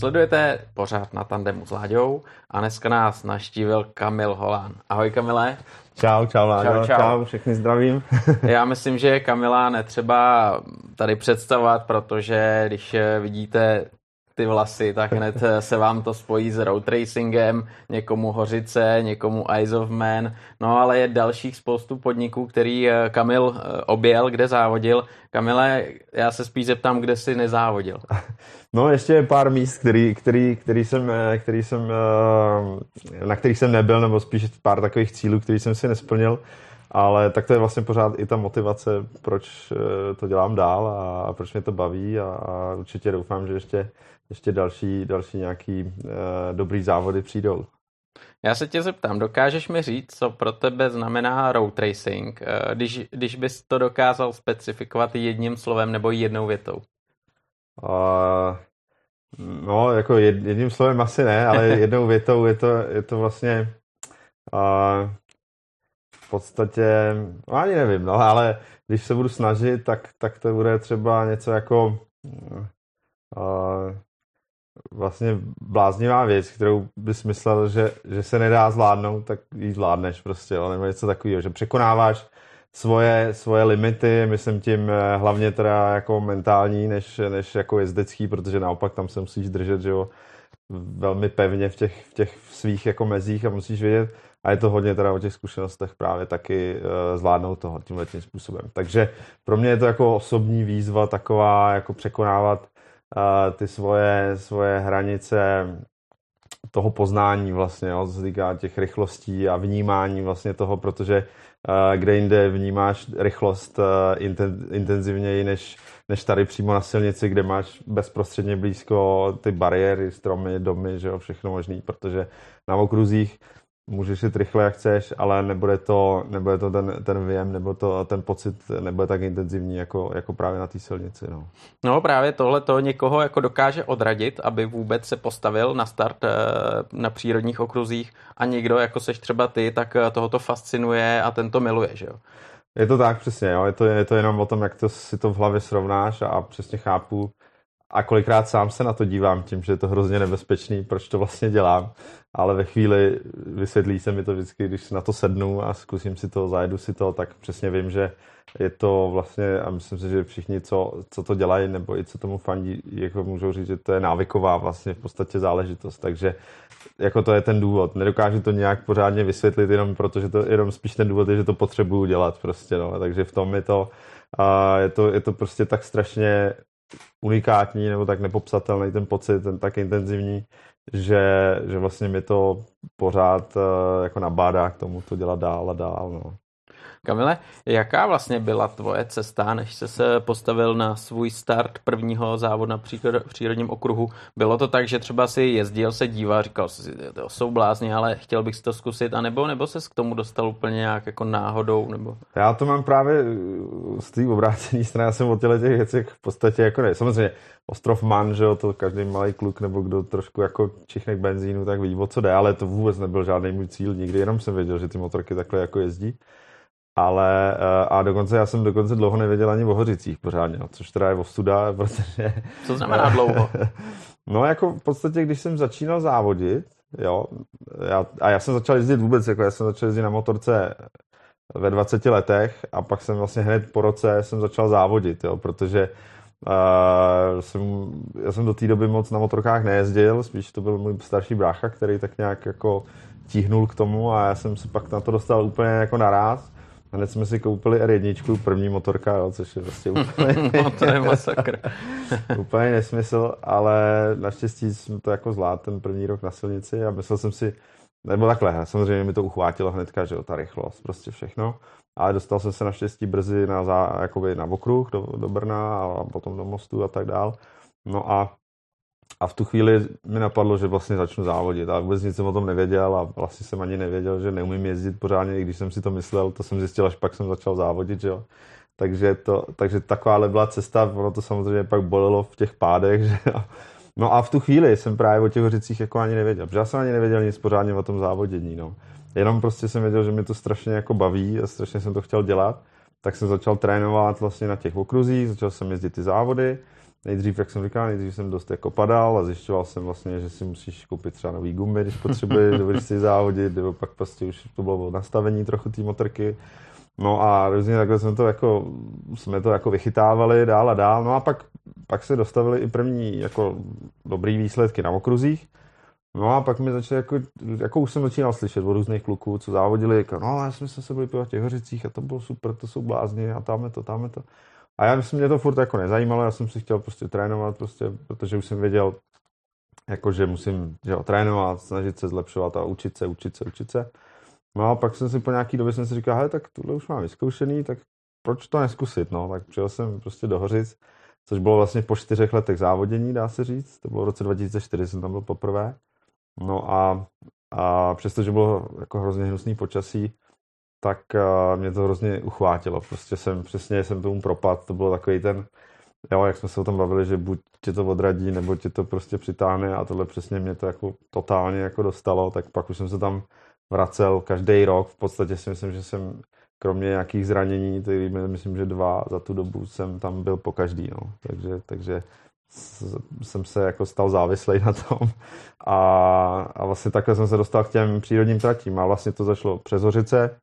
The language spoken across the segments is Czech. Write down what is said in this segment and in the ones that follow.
Sledujete pořád na tandemu s Láďou a dneska nás naštívil Kamil Holán. Ahoj Kamile. Čau, čau Láďo, čau, čau. čau, všechny zdravím. Já myslím, že Kamila netřeba tady představovat, protože když vidíte ty vlasy, tak hned se vám to spojí s road racingem, někomu Hořice, někomu Eyes of Man, no ale je dalších spoustu podniků, který eh, Kamil eh, objel, kde závodil. Kamile, já se spíš zeptám, kde jsi nezávodil. No ještě pár míst, který, který, který jsem, eh, který jsem, na kterých jsem nebyl, nebo spíš pár takových cílů, který jsem si nesplnil. Ale tak to je vlastně pořád i ta motivace, proč to dělám dál a proč mě to baví a, a určitě doufám, že ještě ještě další, další nějaký uh, dobrý závody přijdou. Já se tě zeptám, dokážeš mi říct, co pro tebe znamená road racing, uh, když, když bys to dokázal specifikovat jedním slovem nebo jednou větou? Uh, no, jako jed, jedním slovem asi ne, ale jednou větou je to, je to vlastně uh, v podstatě, no ani nevím, no, ale když se budu snažit, tak, tak to bude třeba něco jako uh, vlastně bláznivá věc, kterou bys myslel, že, že se nedá zvládnout, tak ji zvládneš prostě, jo, nebo něco takového, že překonáváš svoje, svoje limity, myslím tím eh, hlavně teda jako mentální, než, než jako jezdecký, protože naopak tam se musíš držet, že jo, velmi pevně v těch, v těch svých jako mezích a musíš vědět, a je to hodně teda o těch zkušenostech právě taky uh, zvládnout toho tímhle tím způsobem. Takže pro mě je to jako osobní výzva taková, jako překonávat ty svoje, svoje hranice toho poznání vlastně, jo, co se týká těch rychlostí a vnímání vlastně toho, protože uh, kde jinde vnímáš rychlost inten, intenzivněji než, než tady přímo na silnici, kde máš bezprostředně blízko ty bariéry, stromy, domy, že jo, všechno možný, protože na okruzích můžeš jít rychle, jak chceš, ale nebude to, nebude to ten, ten věm, nebo to, ten pocit nebude tak intenzivní, jako, jako právě na té silnici. No. no právě tohle to někoho jako dokáže odradit, aby vůbec se postavil na start eh, na přírodních okruzích a někdo, jako seš třeba ty, tak eh, tohoto fascinuje a ten to miluje, že jo? Je to tak, přesně, jo. Je, to, je to jenom o tom, jak to si to v hlavě srovnáš a přesně chápu, a kolikrát sám se na to dívám tím, že je to hrozně nebezpečný, proč to vlastně dělám, ale ve chvíli vysvětlí se mi to vždycky, když na to sednu a zkusím si to, zajedu si to, tak přesně vím, že je to vlastně, a myslím si, že všichni, co, co to dělají, nebo i co tomu fandí, jako můžou říct, že to je návyková vlastně v podstatě záležitost, takže jako to je ten důvod. Nedokážu to nějak pořádně vysvětlit, jenom protože to, jenom spíš ten důvod je, že to potřebuju dělat prostě, no. takže v tom je to, a je to, je to prostě tak strašně unikátní nebo tak nepopsatelný ten pocit, ten tak intenzivní, že, že vlastně mi to pořád uh, jako nabádá k tomu to dělat dál a dál. No. Kamile, jaká vlastně byla tvoje cesta, než jsi se postavil na svůj start prvního závodu na přírodním okruhu? Bylo to tak, že třeba si jezdil, se díval, říkal si, to jsou blázni, ale chtěl bych si to zkusit, anebo nebo se k tomu dostal úplně nějak jako náhodou? Nebo... Já to mám právě z té obrácené strany, já jsem o těle těch věcech v podstatě jako ne. Samozřejmě ostrov Man, že jo, to každý malý kluk nebo kdo trošku jako čichne k benzínu, tak ví, o co jde, ale to vůbec nebyl žádný můj cíl nikdy, jenom jsem věděl, že ty motorky takhle jako jezdí ale eh, a dokonce já jsem dokonce dlouho nevěděl ani o Hořicích pořádně, no, což teda je ostuda, protože... Co znamená dlouho? no jako v podstatě, když jsem začínal závodit, jo, já, a já jsem začal jezdit vůbec, jako já jsem začal jezdit na motorce ve 20 letech a pak jsem vlastně hned po roce jsem začal závodit, jo, protože uh, jsem, já jsem do té doby moc na motorkách nejezdil, spíš to byl můj starší brácha, který tak nějak jako tíhnul k tomu a já jsem se pak na to dostal úplně jako naraz Hned jsme si koupili R1, první motorka, jo, což je prostě úplně... no, to je masakr. úplně nesmysl, ale naštěstí jsem to jako zvládl ten první rok na silnici a myslel jsem si, nebo takhle, samozřejmě mi to uchvátilo hnedka, že jo, ta rychlost, prostě všechno. Ale dostal jsem se naštěstí brzy na, zá, jakoby na okruh do, do Brna a potom do mostu a tak dál. No a a v tu chvíli mi napadlo, že vlastně začnu závodit. A vůbec nic jsem o tom nevěděl a vlastně jsem ani nevěděl, že neumím jezdit pořádně, i když jsem si to myslel, to jsem zjistil, až pak jsem začal závodit, že jo. Takže, to, takže takováhle byla cesta, ono to samozřejmě pak bolelo v těch pádech, že jo. No a v tu chvíli jsem právě o těch hořicích jako ani nevěděl, protože já jsem ani nevěděl nic pořádně o tom závodění, no. Jenom prostě jsem věděl, že mi to strašně jako baví a strašně jsem to chtěl dělat, tak jsem začal trénovat vlastně na těch okruzích, začal jsem jezdit ty závody, nejdřív, jak jsem říkal, nejdřív jsem dost jako padal a zjišťoval jsem vlastně, že si musíš koupit třeba nový gumy, když potřebuješ, když si závodit, nebo pak prostě už to bylo nastavení trochu té motorky. No a různě takhle jsme to jako, jsme to jako vychytávali dál a dál. No a pak, pak se dostavili i první jako dobrý výsledky na okruzích. No a pak mi začali, jako, jako už jsem začínal slyšet od různých kluků, co závodili, jako, no já jsme se byli v těch hořicích a to bylo super, to jsou blázni a tam je to, tam je to. A já myslím, mě to furt jako nezajímalo, já jsem si chtěl prostě trénovat, prostě, protože už jsem věděl, jako, že musím že jo, trénovat, snažit se zlepšovat a učit se, učit se, učit se. No a pak jsem si po nějaký době jsem si říkal, hele, tak tohle už mám vyzkoušený, tak proč to neskusit, no. Tak přijel jsem prostě do Hořic, což bylo vlastně po čtyřech letech závodění, dá se říct. To bylo v roce 2004, jsem tam byl poprvé. No a, a přestože bylo jako hrozně hnusný počasí, tak uh, mě to hrozně uchvátilo. Prostě jsem, přesně jsem tomu propad, to bylo takový ten, jo, jak jsme se o tom bavili, že buď tě to odradí, nebo tě to prostě přitáhne a tohle přesně mě to jako totálně jako dostalo, tak pak už jsem se tam vracel každý rok. V podstatě si myslím, že jsem kromě nějakých zranění, tedy myslím, že dva za tu dobu jsem tam byl po každý, no. takže, takže jsem se jako stal závislý na tom a, a vlastně takhle jsem se dostal k těm přírodním tratím a vlastně to zašlo přes Hořice,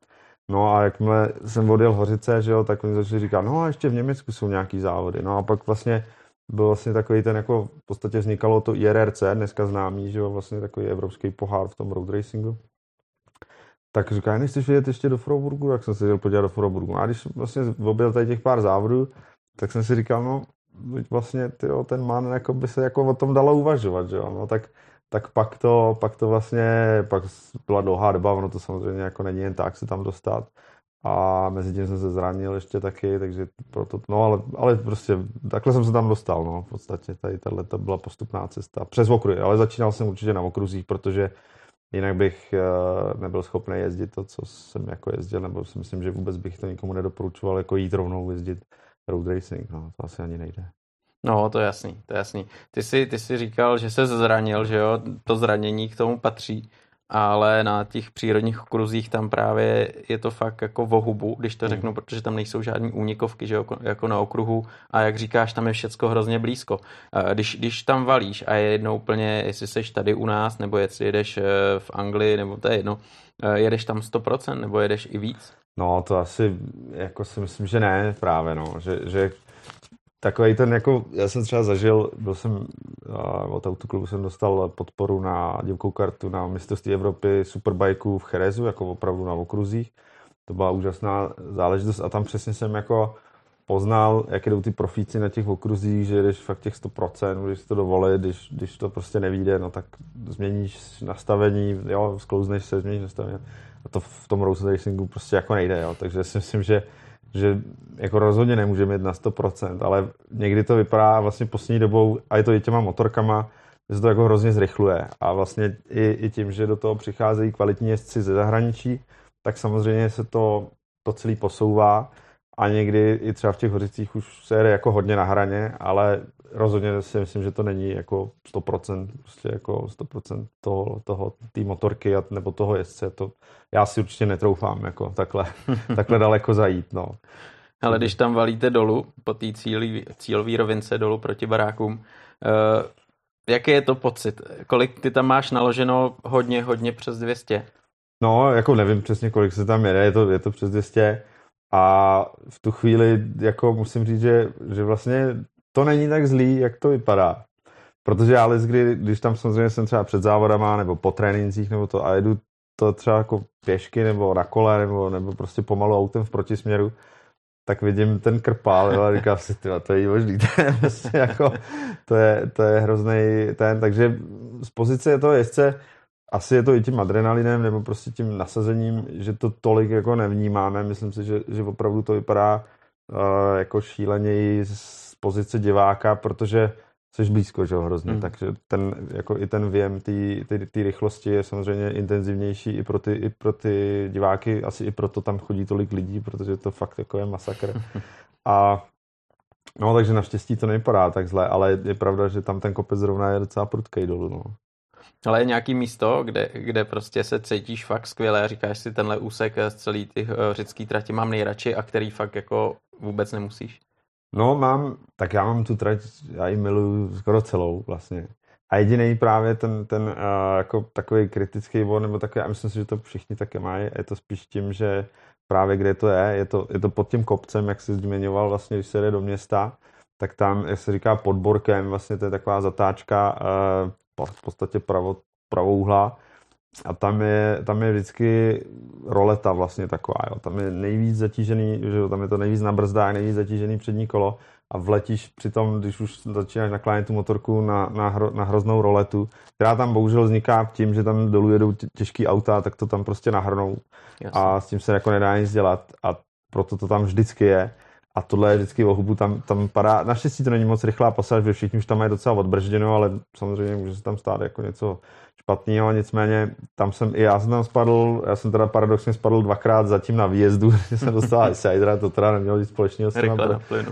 no a jakmile jsem odjel Hořice, že jo, tak oni začali říkat, no a ještě v Německu jsou nějaký závody, no a pak vlastně byl vlastně takový ten jako v podstatě vznikalo to IRRC, dneska známý, že jo, vlastně takový evropský pohár v tom road racingu tak říká, nechceš vidět ještě do Froburgu, tak jsem se jel podívat do Froburgu. A když vlastně objel tady těch pár závodů, tak jsem si říkal, no, vlastně tyjo, ten man jako by se jako o tom dalo uvažovat, že jo? No, tak, tak pak to, pak to vlastně, pak byla dlouhá doba, ono to samozřejmě jako není jen tak se tam dostat. A mezi tím jsem se zranil ještě taky, takže proto, no ale, ale prostě takhle jsem se tam dostal, no, v podstatě tady tahle to byla postupná cesta. Přes okruhy, ale začínal jsem určitě na okruzích, protože Jinak bych uh, nebyl schopný jezdit to, co jsem jako jezdil, nebo si myslím, že vůbec bych to nikomu nedoporučoval, jako jít rovnou jezdit road racing. No, to asi ani nejde. No, to je jasný, to je jasný. Ty jsi, ty jsi říkal, že se zranil, že jo, to zranění k tomu patří ale na těch přírodních okruzích tam právě je to fakt jako vohubu, když to hmm. řeknu, protože tam nejsou žádný únikovky, že jako, jako na okruhu a jak říkáš, tam je všecko hrozně blízko. Když, když tam valíš a je jedno úplně, jestli seš tady u nás, nebo jestli jedeš eh, v Anglii, nebo to je jedno, eh, jedeš tam 100% nebo jedeš i víc? No, to asi, jako si myslím, že ne právě, no, že, že takový ten, jako, já jsem třeba zažil, byl jsem, od autoklubu jsem dostal podporu na divokou kartu na mistrovství Evropy superbajků v Cherezu, jako opravdu na okruzích. To byla úžasná záležitost a tam přesně jsem jako poznal, jak jdou ty profíci na těch okruzích, že jdeš fakt těch 100%, když to dovolit, když, když to prostě nevíde, no tak změníš nastavení, jo, sklouzneš se, změníš nastavení. A to v tom road racingu prostě jako nejde, jo. Takže si myslím, že že jako rozhodně nemůžeme jít na 100%, ale někdy to vypadá vlastně poslední dobou, a je to i těma motorkama, že se to jako hrozně zrychluje. A vlastně i, i tím, že do toho přicházejí kvalitní jezdci ze zahraničí, tak samozřejmě se to, to celý posouvá a někdy i třeba v těch hořicích už se jede jako hodně na hraně, ale rozhodně si myslím, že to není jako 100%, prostě jako 100% toho, toho té motorky a, nebo toho jezdce. To já si určitě netroufám jako takhle, takhle daleko zajít. No. Ale když tam valíte dolů, po té cílové rovince dolů proti barákům, uh, jaký je to pocit? Kolik ty tam máš naloženo hodně, hodně přes 200? No, jako nevím přesně, kolik se tam jede, je to, je to přes 200 a v tu chvíli jako musím říct, že, že vlastně to není tak zlý, jak to vypadá. Protože já kdy, když tam samozřejmě jsem třeba před závodama nebo po trénincích nebo to a jedu to třeba jako pěšky nebo na kole nebo, nebo prostě pomalu autem v protisměru, tak vidím ten krpál a říkám si, tyva, to je možný, to je, prostě jako, to je, to je hrozný ten, takže z pozice toho jezdce asi je to i tím adrenalinem nebo prostě tím nasazením, že to tolik jako nevnímáme. Myslím si, že, že opravdu to vypadá uh, jako šíleněji z pozice diváka, protože jsi blízko, že jo, hrozně. Hmm. Takže ten, jako i ten věm té rychlosti je samozřejmě intenzivnější i pro, ty, i pro ty diváky, asi i proto tam chodí tolik lidí, protože to fakt jako je masakr. A no, takže naštěstí to nevypadá tak zle, ale je pravda, že tam ten kopec zrovna je docela prudkej dolů, no. Ale je nějaký místo, kde, kde prostě se cítíš fakt skvěle a říkáš si tenhle úsek z celý ty řecký trati mám nejradši a který fakt jako vůbec nemusíš? No mám, tak já mám tu trať, já ji miluju skoro celou vlastně. A jediný právě ten, ten uh, jako takový kritický bod, nebo takový, já myslím si, že to všichni také mají, je to spíš tím, že právě kde to je, je to, je to pod tím kopcem, jak jsi zmiňoval, vlastně, když se jde do města, tak tam, jak se říká podborkem, vlastně to je taková zatáčka uh, v podstatě pravo, pravouhla a tam je, tam je vždycky roleta vlastně taková, jo. tam je nejvíc zatížený, že jo, tam je to nejvíc na brzdách, nejvíc zatížený přední kolo a vletíš přitom, když už začínáš naklánět tu motorku na, na, hro, na hroznou roletu, která tam bohužel vzniká tím, že tam dolů jedou těžký auta, tak to tam prostě nahrnou Jasně. a s tím se jako nedá nic dělat a proto to tam vždycky je. A tohle je vždycky o hubu, tam, tam padá, naštěstí to není moc rychlá pasáž, že všichni už tam mají docela odbržděno, ale samozřejmě může se tam stát jako něco špatného, nicméně tam jsem i já jsem tam spadl, já jsem teda paradoxně spadl dvakrát zatím na výjezdu, že jsem dostal Sidera, to teda nemělo nic společného s tím.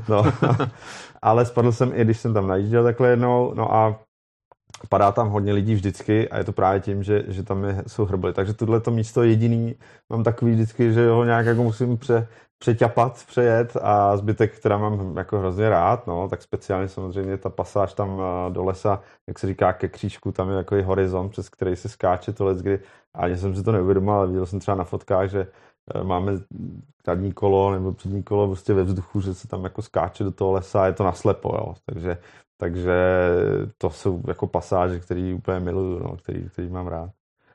No, ale spadl jsem i, když jsem tam najížděl takhle jednou, no a padá tam hodně lidí vždycky a je to právě tím, že, že tam je, jsou hrbly. Takže tohle to místo jediný mám takový vždycky, že ho nějak jako musím pře, přeťapat, přejet a zbytek, která mám jako hrozně rád, no, tak speciálně samozřejmě ta pasáž tam eh, do lesa, jak se říká ke křížku, tam je takový horizont, přes který se skáče to let, kdy ani jsem si to neuvědomil, ale viděl jsem třeba na fotkách, že eh, máme zadní kolo nebo přední kolo prostě ve vzduchu, že se tam jako skáče do toho lesa a je to naslepo, jo. Takže, takže to jsou jako pasáže, které úplně miluju, no, který, který mám rád.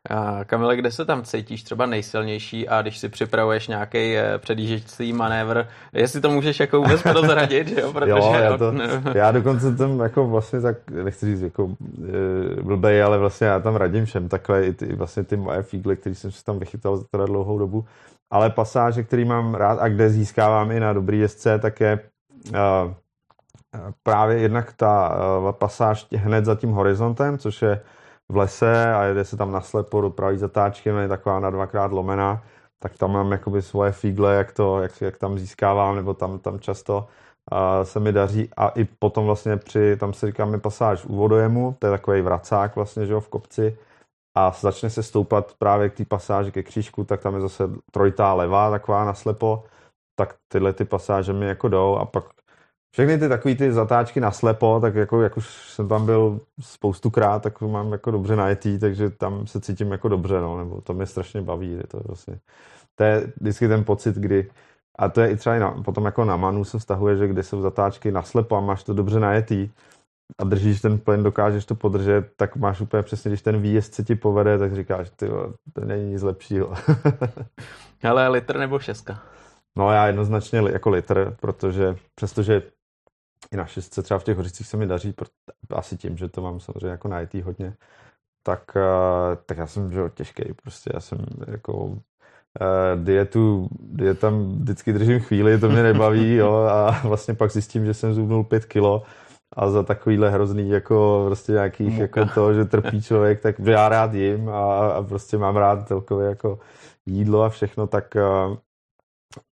A Kamile, kde se tam cítíš třeba nejsilnější a když si připravuješ nějaký eh, předjíždějící manévr, jestli to můžeš jako vůbec prozradit, jo? Protože, jo, já, to, já dokonce tam jako vlastně tak, nechci říct jako e, blbej, ale vlastně já tam radím všem takhle i ty, vlastně ty moje fígle, který jsem si tam vychytal za teda dlouhou dobu, ale pasáže, který mám rád a kde získávám i na dobrý jezdce, tak je uh, právě jednak ta uh, pasáž hned za tím horizontem, což je v lese a jede se tam naslepo do pravý zatáčky, je taková na dvakrát lomená, tak tam mám jakoby svoje fígle, jak, to, jak, jak tam získávám, nebo tam, tam často uh, se mi daří. A i potom vlastně při, tam se říkáme pasáž u vodojemu, to je takový vracák vlastně, že jo, v kopci. A začne se stoupat právě k té pasáži ke křížku, tak tam je zase trojitá levá, taková naslepo, tak tyhle ty pasáže mi jako jdou. A pak všechny ty takové ty zatáčky na slepo, tak jako, jak už jsem tam byl spoustukrát, tak mám jako dobře najetý, takže tam se cítím jako dobře, no, nebo to mě strašně baví, je to vlastně, to je vždycky ten pocit, kdy, a to je i třeba i na, potom jako na manu se vztahuje, že když jsou zatáčky na slepo a máš to dobře najetý, a držíš ten plyn, dokážeš to podržet, tak máš úplně přesně, když ten výjezd se ti povede, tak říkáš, ty to není nic lepšího. Ale litr nebo šestka? No já jednoznačně jako litr, protože přestože i na šestce třeba v těch hořicích se mi daří, asi tím, že to mám samozřejmě jako na IT hodně, tak, eh, tak já jsem že, těžký, prostě já jsem jako uh, dietu, dietam vždycky držím chvíli, to mě nebaví, jo, a vlastně pak zjistím, že jsem zubnul pět kilo a za takovýhle hrozný jako prostě nějakých Muka. jako to, že trpí člověk, tak já rád jim a, a prostě mám rád celkově jako jídlo a všechno, tak uh,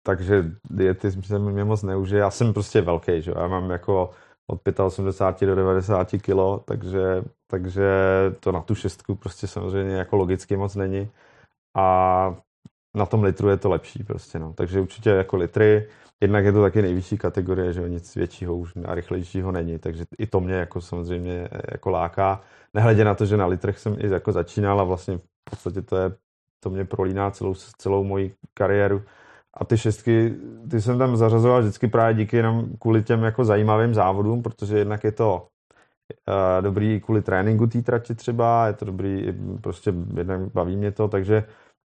takže diety se mě moc neužije. Já jsem prostě velký, že já mám jako od 85 do 90 kg, takže, takže to na tu šestku prostě samozřejmě jako logicky moc není. A na tom litru je to lepší prostě, no. Takže určitě jako litry, jednak je to taky nejvyšší kategorie, že nic většího už a rychlejšího není, takže i to mě jako samozřejmě jako láká. Nehledě na to, že na litrech jsem i jako začínal a vlastně v podstatě to je, to mě prolíná celou, celou moji kariéru, a ty šestky, ty jsem tam zařazoval vždycky právě díky jenom kvůli těm jako zajímavým závodům, protože jednak je to uh, dobrý kvůli tréninku té trati třeba, je to dobrý, prostě jednak baví mě to, takže,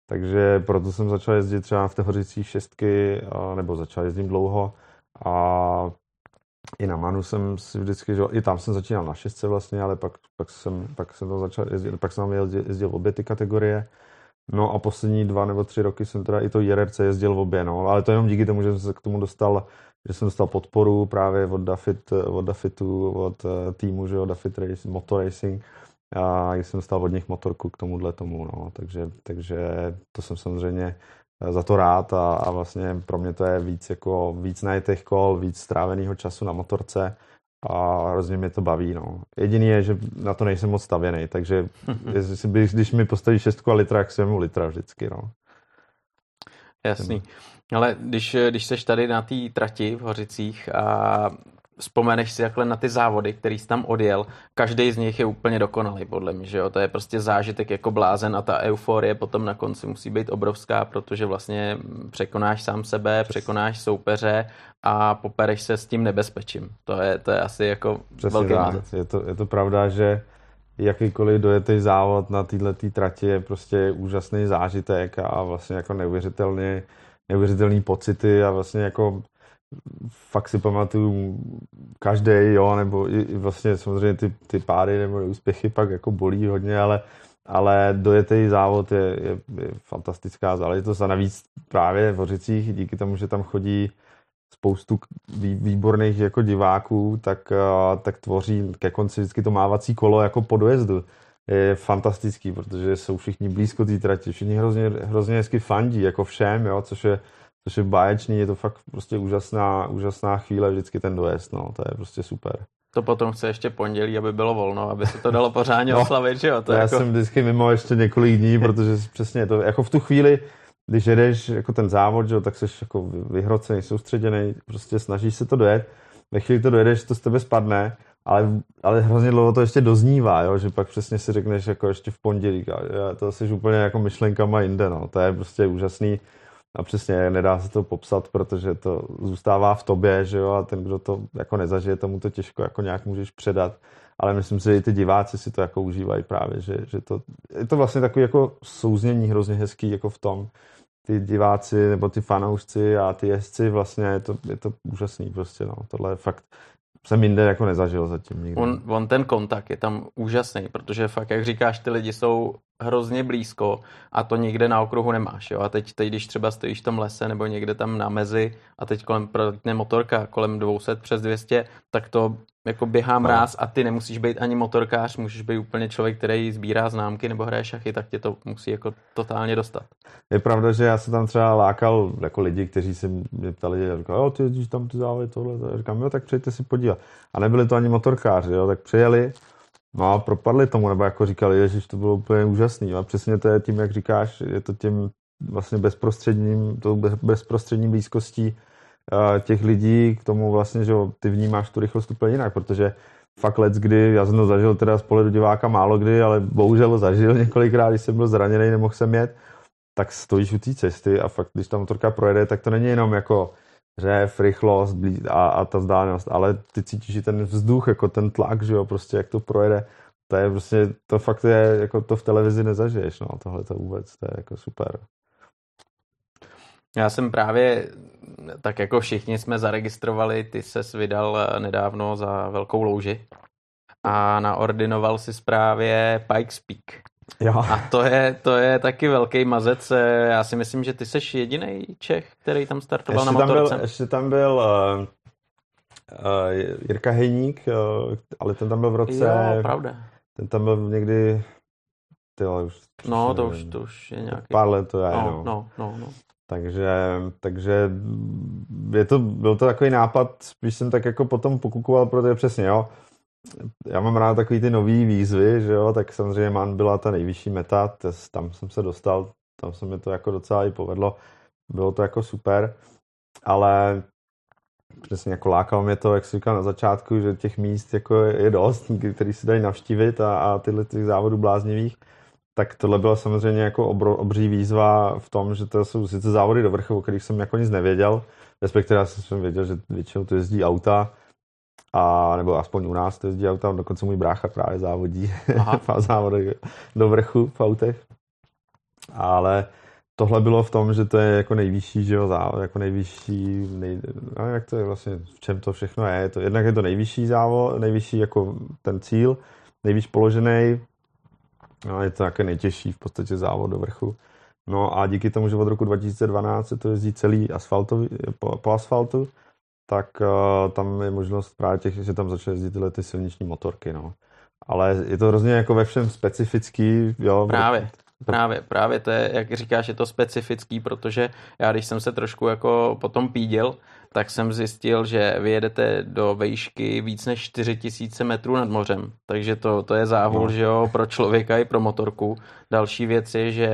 takže proto jsem začal jezdit třeba v Tehořicích šestky, uh, nebo začal jezdit dlouho. A i na Manu jsem si vždycky, že, i tam jsem začínal na šestce vlastně, ale pak, pak, jsem, pak jsem to začal jezdit, pak jsem tam jezdil, jezdil obě ty kategorie No a poslední dva nebo tři roky jsem teda i to JRC jezdil v obě, no, ale to jenom díky tomu, že jsem se k tomu dostal, že jsem dostal podporu právě od Dafit, od Dafitu, od eh, týmu, že od Dafit Racing, Motor Racing, a jsem dostal od nich motorku k tomuhle tomu, no, takže, takže to jsem samozřejmě eh, za to rád a, a vlastně pro mě to je víc jako víc najetých kol, víc stráveného času na motorce a hrozně mě to baví. No. Jediný je, že na to nejsem moc stavěný, takže jestli, když mi postaví šestku a litra, jak si litra vždycky. No. Jasný. Ale když, když seš tady na té trati v Hořicích a vzpomeneš si takhle na ty závody, který jsi tam odjel, každý z nich je úplně dokonalý, podle mě, že jo? To je prostě zážitek jako blázen a ta euforie potom na konci musí být obrovská, protože vlastně překonáš sám sebe, překonáš soupeře a popereš se s tím nebezpečím. To je, to je asi jako Přesně velký tak. Je to, je to pravda, že jakýkoliv dojetý závod na této trati je prostě úžasný zážitek a vlastně jako neuvěřitelný, neuvěřitelný pocity a vlastně jako fakt si pamatuju každý, jo, nebo i, i vlastně samozřejmě ty, ty pády nebo úspěchy pak jako bolí hodně, ale, ale dojetý závod je, je, je fantastická záležitost a navíc právě v Hořicích díky tomu, že tam chodí spoustu výborných jako diváků, tak, tak tvoří ke konci vždycky to mávací kolo jako po dojezdu. Je fantastický, protože jsou všichni blízko té trati, všichni hrozně, hrozně hezky fandí, jako všem, jo, což je což je báječný, je to fakt prostě úžasná, úžasná chvíle vždycky ten dojezd, no, to je prostě super. To potom chce ještě pondělí, aby bylo volno, aby se to dalo pořádně no, oslavit, že jo? To já jako... jsem vždycky mimo ještě několik dní, protože přesně to, jako v tu chvíli, když jedeš jako ten závod, že jo, tak jsi jako vyhrocený, soustředěný, prostě snažíš se to dojet. Ve chvíli to dojedeš, to z tebe spadne, ale, ale hrozně dlouho to ještě doznívá, jo, že pak přesně si řekneš jako ještě v pondělí, to jsi úplně jako myšlenkama jinde, no, to je prostě úžasný a přesně, nedá se to popsat, protože to zůstává v tobě, že jo, a ten, kdo to jako nezažije, tomu to těžko jako nějak můžeš předat. Ale myslím si, že i ty diváci si to jako užívají právě, že, že to, je to vlastně takový jako souznění hrozně hezký jako v tom, ty diváci nebo ty fanoušci a ty jezdci vlastně je to, je to úžasný prostě, no. Tohle je fakt, jsem jinde jako nezažil zatím nikdy. On, on ten kontakt je tam úžasný, protože fakt, jak říkáš, ty lidi jsou hrozně blízko a to nikde na okruhu nemáš. Jo? A teď, teď, když třeba stojíš v tom lese nebo někde tam na mezi a teď kolem prolítne motorka kolem 200 přes 200, tak to jako běhá mráz a ty nemusíš být ani motorkář, můžeš být úplně člověk, který sbírá známky nebo hraje šachy, tak tě to musí jako totálně dostat. Je pravda, že já se tam třeba lákal jako lidi, kteří se mě ptali, říkali, jo, ty jezdíš tam ty závody, tohle, tohle. říkám, jo, tak přijďte si podívat. A nebyli to ani motorkáři, jo, tak přijeli, No a propadli tomu, nebo jako říkali, že to bylo úplně úžasný. A přesně to je tím, jak říkáš, je to tím vlastně bezprostředním, tou bezprostřední blízkostí těch lidí k tomu vlastně, že ty vnímáš tu rychlost úplně jinak, protože fakt let, kdy já jsem to zažil teda z pohledu diváka málo kdy, ale bohužel zažil několikrát, když jsem byl zraněný, nemohl jsem jet, tak stojíš u té cesty a fakt, když tam motorka projede, tak to není jenom jako řev, rychlost a, a ta vzdálenost, ale ty cítíš i ten vzduch, jako ten tlak, že jo, prostě jak to projede, to je prostě, to fakt je, jako to v televizi nezažiješ, no, tohle to vůbec, to je jako super. Já jsem právě, tak jako všichni jsme zaregistrovali, ty ses vydal eh, nedávno za Velkou louži a naordinoval si zprávě Pikes Peak. Jo. A to je, to je taky velký mazec. Já si myslím, že ty jsi jediný Čech, který tam startoval ještě na motorce. Tam byl, ještě tam byl uh, uh, Jirka Hejník, uh, ale ten tam byl v roce... Jo, pravda. Ten tam byl někdy... Tyhle, už, no, to už, to už je nějaký... Pár let to je, no. No, no, no, no. Takže, takže je to, byl to takový nápad, spíš jsem tak jako potom pokukoval, protože přesně, jo, já mám rád takový ty nový výzvy, že jo, tak samozřejmě Man byla ta nejvyšší meta, tam jsem se dostal, tam se mi to jako docela i povedlo, bylo to jako super, ale přesně jako lákalo mě to, jak jsi říkal na začátku, že těch míst jako je dost, který se dají navštívit a, a tyhle těch závodů bláznivých, tak tohle byla samozřejmě jako obro, obří výzva v tom, že to jsou sice závody do vrchu, o kterých jsem jako nic nevěděl, respektive já jsem věděl, že většinou to jezdí auta, a, nebo aspoň u nás to jezdí auta, dokonce můj brácha právě závodí závody do vrchu v autech. Ale tohle bylo v tom, že to je jako nejvyšší, že jo, závod, jako nejvyšší, nej, no, jak to je vlastně, v čem to všechno je, je to, jednak je to nejvyšší závod, nejvyšší jako ten cíl, nejvíc položený, no, je to také nejtěžší v podstatě závod do vrchu. No a díky tomu, že od roku 2012 se to jezdí celý asfaltový, po, po asfaltu, tak uh, tam je možnost právě těch, že tam začaly jezdit tyhle ty silniční motorky, no. Ale je to hrozně jako ve všem specifický, jo. Právě. Právě, právě to je, jak říkáš, je to specifický, protože já když jsem se trošku jako potom píděl, tak jsem zjistil, že vyjedete do vejšky víc než 4000 metrů nad mořem. Takže to, to je záhul, no. že jo, pro člověka i pro motorku. Další věc je, že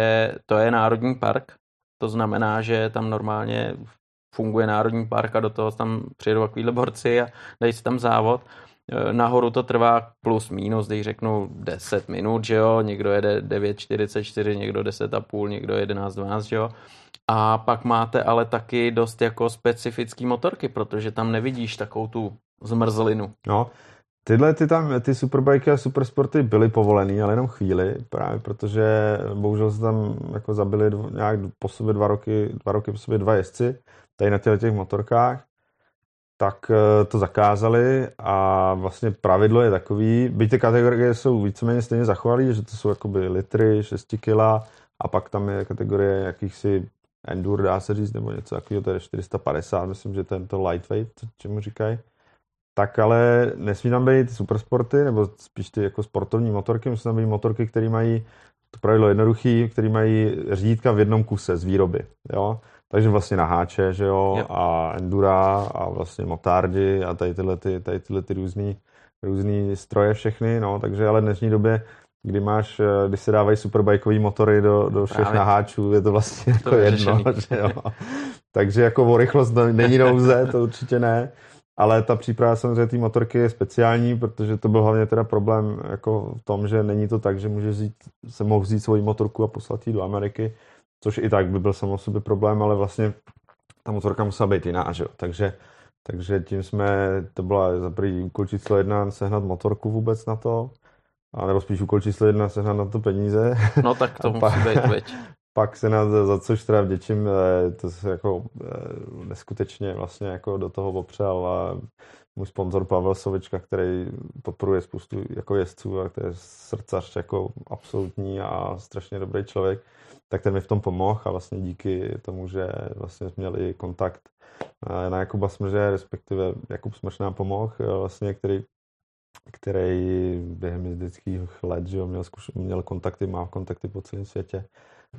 to je národní park, to znamená, že tam normálně funguje národní park a do toho tam přijedou takovýhle borci a dají si tam závod. E, nahoru to trvá plus minus, když řeknu 10 minut, že jo, někdo jede 9.44, někdo 10,5, někdo 11.12, že jo. A pak máte ale taky dost jako specifický motorky, protože tam nevidíš takovou tu zmrzlinu. No, Tyhle ty tam, ty superbajky a supersporty byly povolený, ale jenom chvíli, právě protože bohužel se tam jako zabili dvo, nějak po sobě dva roky, dva roky po sobě dva jezdci, tady na těch, těch motorkách, tak eh, to zakázali a vlastně pravidlo je takový, byť ty kategorie jsou víceméně stejně zachovalý, že to jsou jakoby litry, 6 kila a pak tam je kategorie jakýchsi endure, dá se říct, nebo něco takového, to je 450, myslím, že tento lightweight, čemu říkají tak ale nesmí tam být supersporty, nebo spíš ty jako sportovní motorky, musí tam být motorky, které mají, to pravidlo jednoduchý, které mají řídítka v jednom kuse z výroby, jo. Takže vlastně na háče, že jo, yep. a endura a vlastně motardy a tady tyhle, ty, tady tyhle ty různý, různý stroje všechny, no, takže ale v dnešní době kdy máš, eh, když se dávají superbajkový motory do, do všech Právě. naháčů, je to vlastně to jako jedno. Že jo. Takže jako o rychlost není nouze, to určitě ne. Ale ta příprava samozřejmě té motorky je speciální, protože to byl hlavně teda problém jako v tom, že není to tak, že může vzít, se mohl vzít svoji motorku a poslat ji do Ameriky, což i tak by byl samo sobě problém, ale vlastně ta motorka musela být jiná, že? Takže, takže tím jsme, to byla za první úkol číslo jedna, sehnat motorku vůbec na to, a nebo spíš úkol číslo jedna, sehnat na to peníze. No tak to musí být, veď pak se nás za což teda vděčím, eh, to se jako eh, neskutečně vlastně jako do toho opřel a můj sponzor Pavel Sovička, který podporuje spoustu jako jezdců a který je srdcař jako absolutní a strašně dobrý člověk, tak ten mi v tom pomohl a vlastně díky tomu, že vlastně jsme měli kontakt eh, na Jakuba Smrže, respektive Jakub Smrž nám pomohl, vlastně, který který během jezdeckých let že jo, měl, zkuš- měl kontakty, má kontakty po celém světě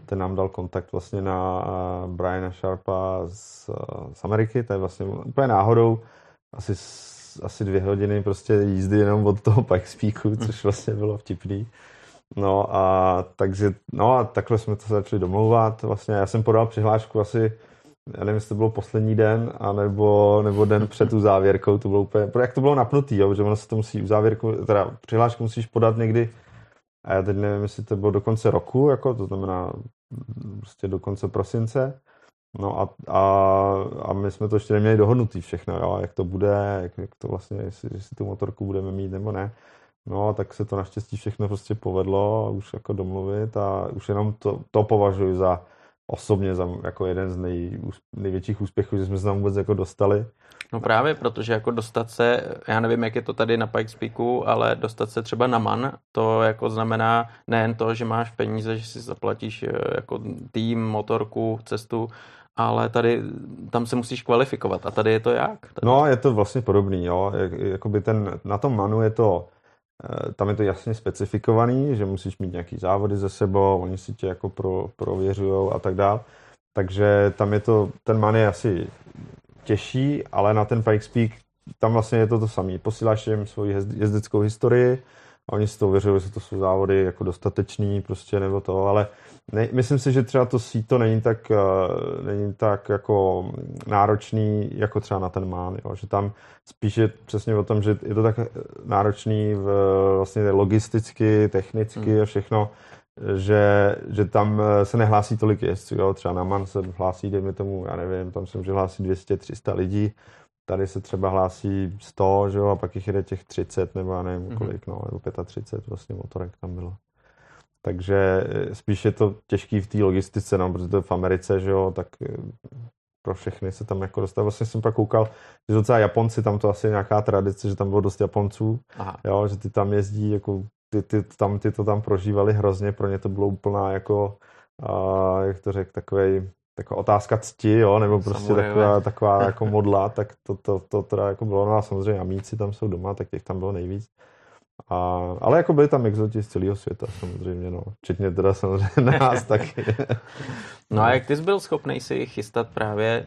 ten nám dal kontakt vlastně na eh, Briana Sharpa z, z Ameriky, to je vlastně úplně náhodou, asi, asi dvě hodiny prostě jízdy jenom od toho Pikes Peaku, což vlastně bylo vtipný. No a takže, no a takhle jsme to začali domlouvat. Vlastně já jsem podal přihlášku asi, já nevím, jestli to bylo poslední den, anebo, nebo den před tu závěrkou, to bylo úplně, jak to bylo napnutý, jo, že ono se to musí u závěrku, teda přihlášku musíš podat někdy a já teď nevím, jestli to bylo do konce roku, jako to znamená prostě do konce prosince. No a, a, a my jsme to ještě neměli dohodnutý všechno, jo, jak to bude, jak, jak to vlastně, jestli, jestli tu motorku budeme mít nebo ne. No, tak se to naštěstí všechno prostě povedlo, už jako domluvit a už jenom to, to považuji za osobně za jako jeden z nej, největších úspěchů, že jsme se tam vůbec jako dostali. No právě, protože jako dostat se, já nevím, jak je to tady na Pikes Peaku, ale dostat se třeba na MAN, to jako znamená nejen to, že máš peníze, že si zaplatíš eh, jako tým, motorku, cestu, ale tady tam se musíš kvalifikovat. A tady je to jak? Tady... No, je to vlastně podobný, jo. Jakoby ten, na tom manu je to, tam je to jasně specifikovaný, že musíš mít nějaký závody ze sebou, oni si tě jako pro, prověřují a tak dál. Takže tam je to, ten man je asi těžší, ale na ten Pikes Peak tam vlastně je to to samé. Posíláš jim svoji jezdeckou historii a oni si to uvěřují, že to jsou závody jako dostatečný prostě nebo to, ale ne, myslím si, že třeba to síto není tak, uh, není tak jako náročný jako třeba na ten mán, jo? že tam spíše přesně o tom, že je to tak náročný v, vlastně logisticky, technicky hmm. a všechno, že, že tam eh, se nehlásí tolik jezdců, jo? třeba na MAN se hlásí, dejme tomu, já nevím, tam se může hlásí 200-300 lidí, tady se třeba hlásí 100, že jo, a pak jich jede těch 30, nebo já nevím mm-hmm. kolik, no, nebo 35 vlastně motorek tam bylo. Takže eh, spíš je to těžký v té logistice, no, protože to je v Americe, že jo, tak eh, pro všechny se tam jako dostal. Vlastně jsem pak koukal, že docela Japonci, tam to asi je nějaká tradice, že tam bylo dost Japonců, Aha. jo, že ty tam jezdí jako ty, ty, tam, ty to tam prožívali hrozně, pro ně to bylo úplná jako, a, jak to řekl, takový taková otázka cti, jo, nebo prostě taková, taková jako modla, tak to, to, to teda jako bylo, no a samozřejmě amíci tam jsou doma, tak těch tam bylo nejvíc. A, ale jako byli tam exoti z celého světa samozřejmě, no. Včetně teda samozřejmě nás taky. no a jak ty jsi byl schopný si chystat právě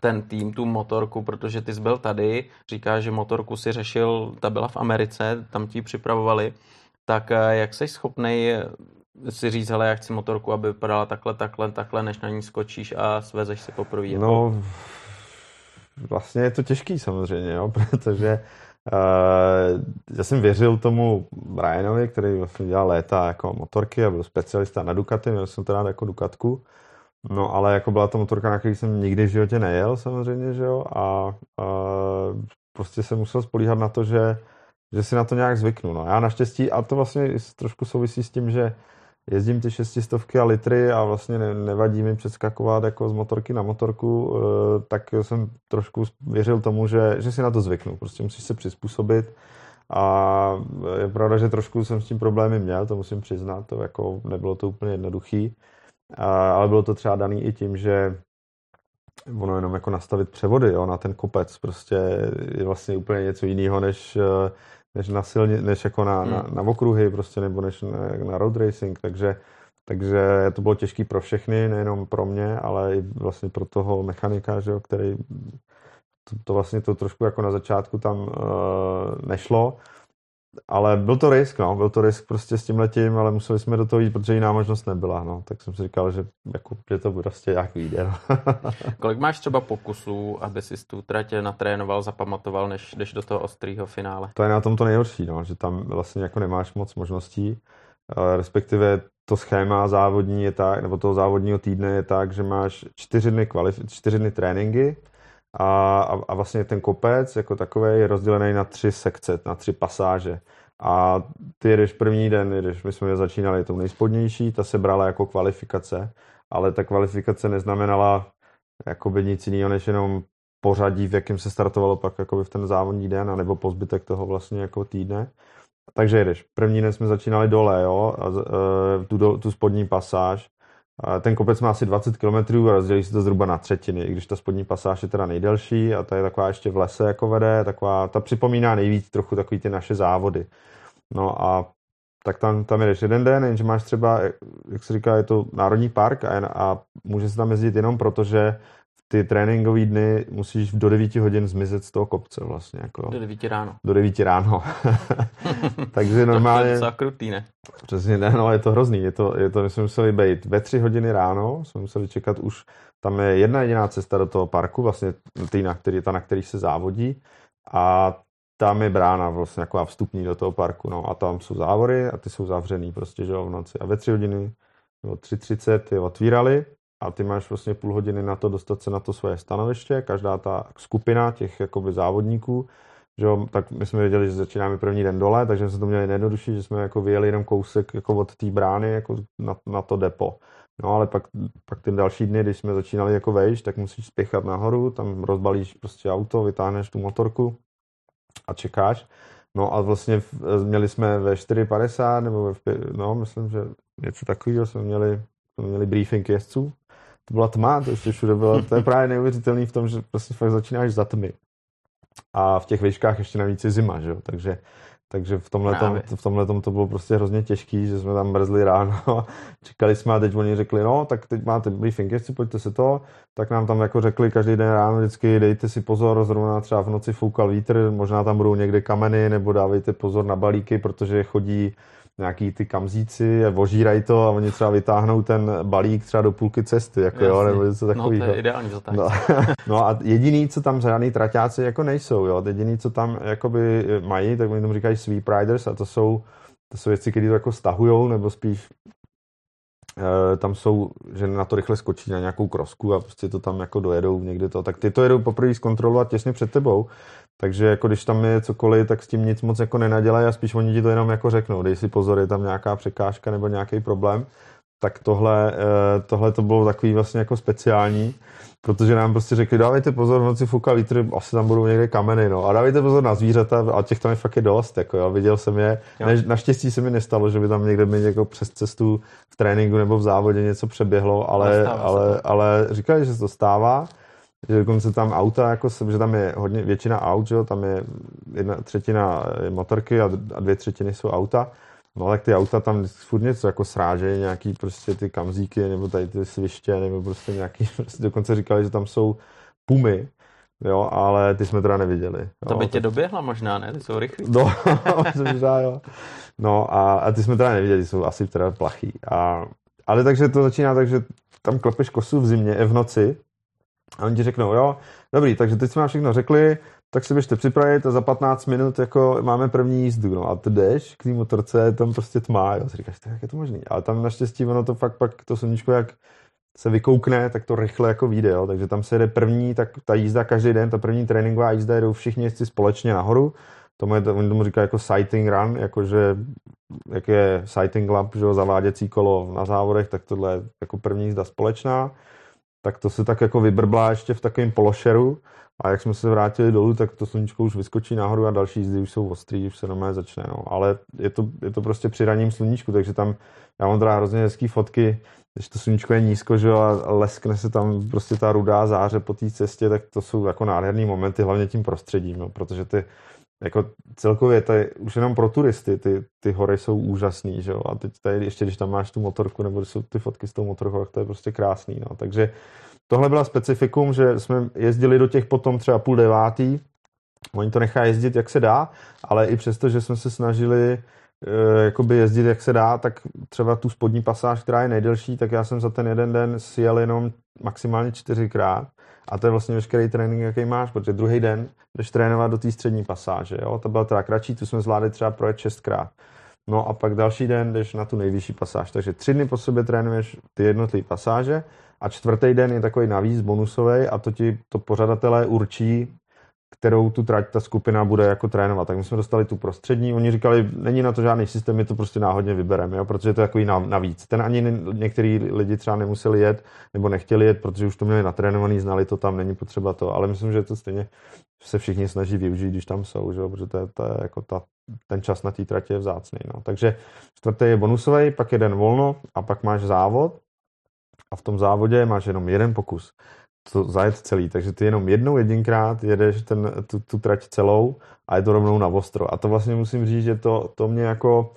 ten tým, tu motorku, protože ty jsi byl tady, říká, že motorku si řešil, ta byla v Americe, tam ti připravovali tak eh, jak jsi schopný si říct, ale já chci motorku, aby vypadala takhle, takhle, takhle, než na ní skočíš a svezeš si poprvé? Jako... No, vlastně je to těžký samozřejmě, jo, protože uh, já jsem věřil tomu Brianovi, který vlastně dělal léta jako motorky a byl specialista na Ducati, měl jsem teda jako Ducatku, no ale jako byla to motorka, na který jsem nikdy v životě nejel samozřejmě, že jo, a, a prostě jsem musel spolíhat na to, že, že si na to nějak zvyknu, no. Já naštěstí, a to vlastně trošku souvisí s tím, že jezdím ty šestistovky a litry a vlastně nevadí mi přeskakovat jako z motorky na motorku, eh, tak jsem trošku věřil tomu, že, že si na to zvyknu. Prostě musíš se přizpůsobit a je pravda, že trošku jsem s tím problémy měl, to musím přiznat, to jako nebylo to úplně jednoduchý, ale bylo to třeba daný i tím, že ono jenom jako nastavit převody jo, na ten kopec prostě je vlastně úplně něco jiného, než eh, než na silně, než jako na, hmm. na, na okruhy prostě, nebo než na, na road racing, takže takže to bylo těžké pro všechny, nejenom pro mě, ale i vlastně pro toho mechanika, že jo, který to, to vlastně to trošku jako na začátku tam uh, nešlo, ale byl to risk, no, byl to risk prostě s tím letím, ale museli jsme do toho jít, protože jiná možnost nebyla, no, tak jsem si říkal, že jako, že to prostě jak vyjde, no. Kolik máš třeba pokusů, aby si tu trať natrénoval, zapamatoval, než jdeš do toho ostrého finále? To je na tom to nejhorší, no, že tam vlastně jako nemáš moc možností, respektive to schéma závodní je tak, nebo toho závodního týdne je tak, že máš čtyři dny, kvalif- čtyři dny tréninky, a, a, a vlastně ten kopec jako takový je rozdělený na tři sekce, na tři pasáže. A ty jedeš první den, jedeš, my jsme začínali tou nejspodnější, ta se brala jako kvalifikace, ale ta kvalifikace neznamenala jakoby nic jiného, než jenom pořadí, v jakém se startovalo pak jakoby v ten závodní den, nebo po zbytek toho vlastně jako týdne. Takže jedeš. První den jsme začínali dole, jo, a, e, tu, tu spodní pasáž ten kopec má asi 20 km a rozdělí se to zhruba na třetiny, i když ta spodní pasáž je teda nejdelší a ta je taková ještě v lese jako vede, taková, ta připomíná nejvíc trochu takový ty naše závody. No a tak tam, tam jedeš jeden den, jenže máš třeba, jak se říká, je to národní park a, a může se tam jezdit jenom proto, že ty tréninkové dny musíš do 9 hodin zmizet z toho kopce vlastně. Jako. Do 9 ráno. Do 9 ráno. Takže normálně... to je krutý, ne? Přesně, ne, no, je to hrozný. Je to, je to, my jsme museli být ve 3 hodiny ráno, jsme museli čekat už, tam je jedna jediná cesta do toho parku, vlastně tý, na který, ta, na který se závodí a tam je brána vlastně jako vstupní do toho parku, no a tam jsou závory a ty jsou zavřený prostě, že jo, v noci. A ve 3 hodiny nebo 3.30 je otvírali a ty máš vlastně půl hodiny na to dostat se na to svoje stanoviště, každá ta skupina těch jakoby závodníků, že jo, tak my jsme věděli, že začínáme první den dole, takže jsme to měli nejjednodušší, že jsme jako vyjeli jenom kousek jako od té brány jako na, na, to depo. No ale pak, pak ty další dny, když jsme začínali jako vejš, tak musíš spěchat nahoru, tam rozbalíš prostě auto, vytáhneš tu motorku a čekáš. No a vlastně měli jsme ve 4.50 nebo ve, no myslím, že něco takového jsme měli, jsme měli briefing jezdců to byla tma, to ještě všude bylo, to je právě neuvěřitelný v tom, že prostě fakt začínáš za tmy. A v těch výškách ještě navíc je zima, že jo? takže takže v tomhle, tom, v to bylo prostě hrozně těžký, že jsme tam mrzli ráno. Čekali jsme a teď oni řekli, no, tak teď máte briefing, jestli pojďte se to. Tak nám tam jako řekli každý den ráno vždycky, dejte si pozor, zrovna třeba v noci foukal vítr, možná tam budou někde kameny, nebo dávejte pozor na balíky, protože chodí nějaký ty kamzíci ožírají to a oni třeba vytáhnou ten balík třeba do půlky cesty, jako jo, nebo něco takového. No, to je ideální no. no, a jediný, co tam žádný traťáci jako nejsou, jo, jediný, co tam jakoby mají, tak oni tomu říkají sweep riders a to jsou, to jsou věci, které to jako stahujou, nebo spíš e, tam jsou, že na to rychle skočí na nějakou krosku a prostě to tam jako dojedou někde to, tak ty to jedou poprvé zkontrolovat těsně před tebou takže jako když tam je cokoliv, tak s tím nic moc jako nenadělají a spíš oni ti to jenom jako řeknou, dej si pozor, je tam nějaká překážka nebo nějaký problém. Tak tohle, eh, tohle to bylo takový vlastně jako speciální, protože nám prostě řekli, dávejte pozor, v noci fuka vítr, asi tam budou někde kameny, no. A dávejte pozor na zvířata, a těch tam je fakt je dost, jako jo. Viděl jsem je, ne, naštěstí se mi nestalo, že by tam někde mi jako přes cestu v tréninku nebo v závodě něco přeběhlo, ale, ale, ale říkali, že se to stává že dokonce tam auta, jako, že tam je hodně většina aut, že jo, tam je jedna třetina motorky a, a dvě třetiny jsou auta. No tak ty auta tam furt něco jako srážejí, nějaký prostě ty kamzíky, nebo tady ty sviště, nebo prostě nějaký, prostě dokonce říkali, že tam jsou pumy, jo, ale ty jsme teda neviděli. Jo, to by tě doběhla možná, ne? Ty jsou rychlí. No, možná, jo. No a, a ty jsme teda neviděli, jsou asi teda plachý. A, ale takže to začíná tak, že tam klepeš kosu v zimě, v noci a oni ti řeknou, jo, dobrý, takže teď jsme vám všechno řekli, tak si běžte připravit a za 15 minut jako máme první jízdu, no a ty jdeš k té motorce, tam prostě tmá, jo, si říkáš, jak je to možný, ale tam naštěstí ono to fakt pak, to sluníčko jak se vykoukne, tak to rychle jako vyjde, jo, takže tam se jede první, tak ta jízda každý den, ta první tréninková jízda jedou všichni jezdci společně nahoru, tomu je, oni tomu říkají jako sighting run, jakože jak je sighting lab, že jo, zaváděcí kolo na závodech, tak tohle je jako první jízda společná, tak to se tak jako vybrblá ještě v takovém pološeru a jak jsme se vrátili dolů, tak to sluníčko už vyskočí nahoru a další jízdy už jsou ostrý, už se normálně začne. No. Ale je to, je to prostě při raním sluníčku, takže tam já mám teda hrozně hezký fotky, když to sluníčko je nízko, že a leskne se tam prostě ta rudá záře po té cestě, tak to jsou jako nádherný momenty, hlavně tím prostředím, no, protože ty jako celkově tady, už jenom pro turisty ty, ty hory jsou úžasný, že jo? A teď tady ještě, když tam máš tu motorku, nebo jsou ty fotky s tou motorkou, tak to je prostě krásný, no. Takže tohle byla specifikum, že jsme jezdili do těch potom třeba půl devátý, oni to nechá jezdit, jak se dá, ale i přesto, že jsme se snažili jakoby jezdit, jak se dá, tak třeba tu spodní pasáž, která je nejdelší, tak já jsem za ten jeden den si jenom maximálně čtyřikrát a to je vlastně veškerý trénink, jaký máš, protože druhý den jdeš trénovat do té střední pasáže. Jo? To byla teda kratší, tu jsme zvládli třeba projet šestkrát. No a pak další den jdeš na tu nejvyšší pasáž. Takže tři dny po sobě trénuješ ty jednotlivé pasáže a čtvrtý den je takový navíc bonusový a to ti to pořadatelé určí, kterou tu trať ta skupina bude jako trénovat. Tak my jsme dostali tu prostřední, oni říkali, není na to žádný systém, my to prostě náhodně vybereme, jo, protože to je takový navíc. Ten ani některý lidi třeba nemuseli jet nebo nechtěli jet, protože už to měli natrénovaný, znali to tam, není potřeba to, ale myslím, že to stejně se všichni snaží využít, když tam jsou, že protože to je, to je jako ta, ten čas na té tratě je vzácný. No. Takže čtvrtý je bonusový, pak jeden volno a pak máš závod a v tom závodě máš jenom jeden pokus to zajet celý, takže ty jenom jednou jedinkrát jedeš ten, tu, tu trať celou a je to rovnou na ostro. A to vlastně musím říct, že to, to mě jako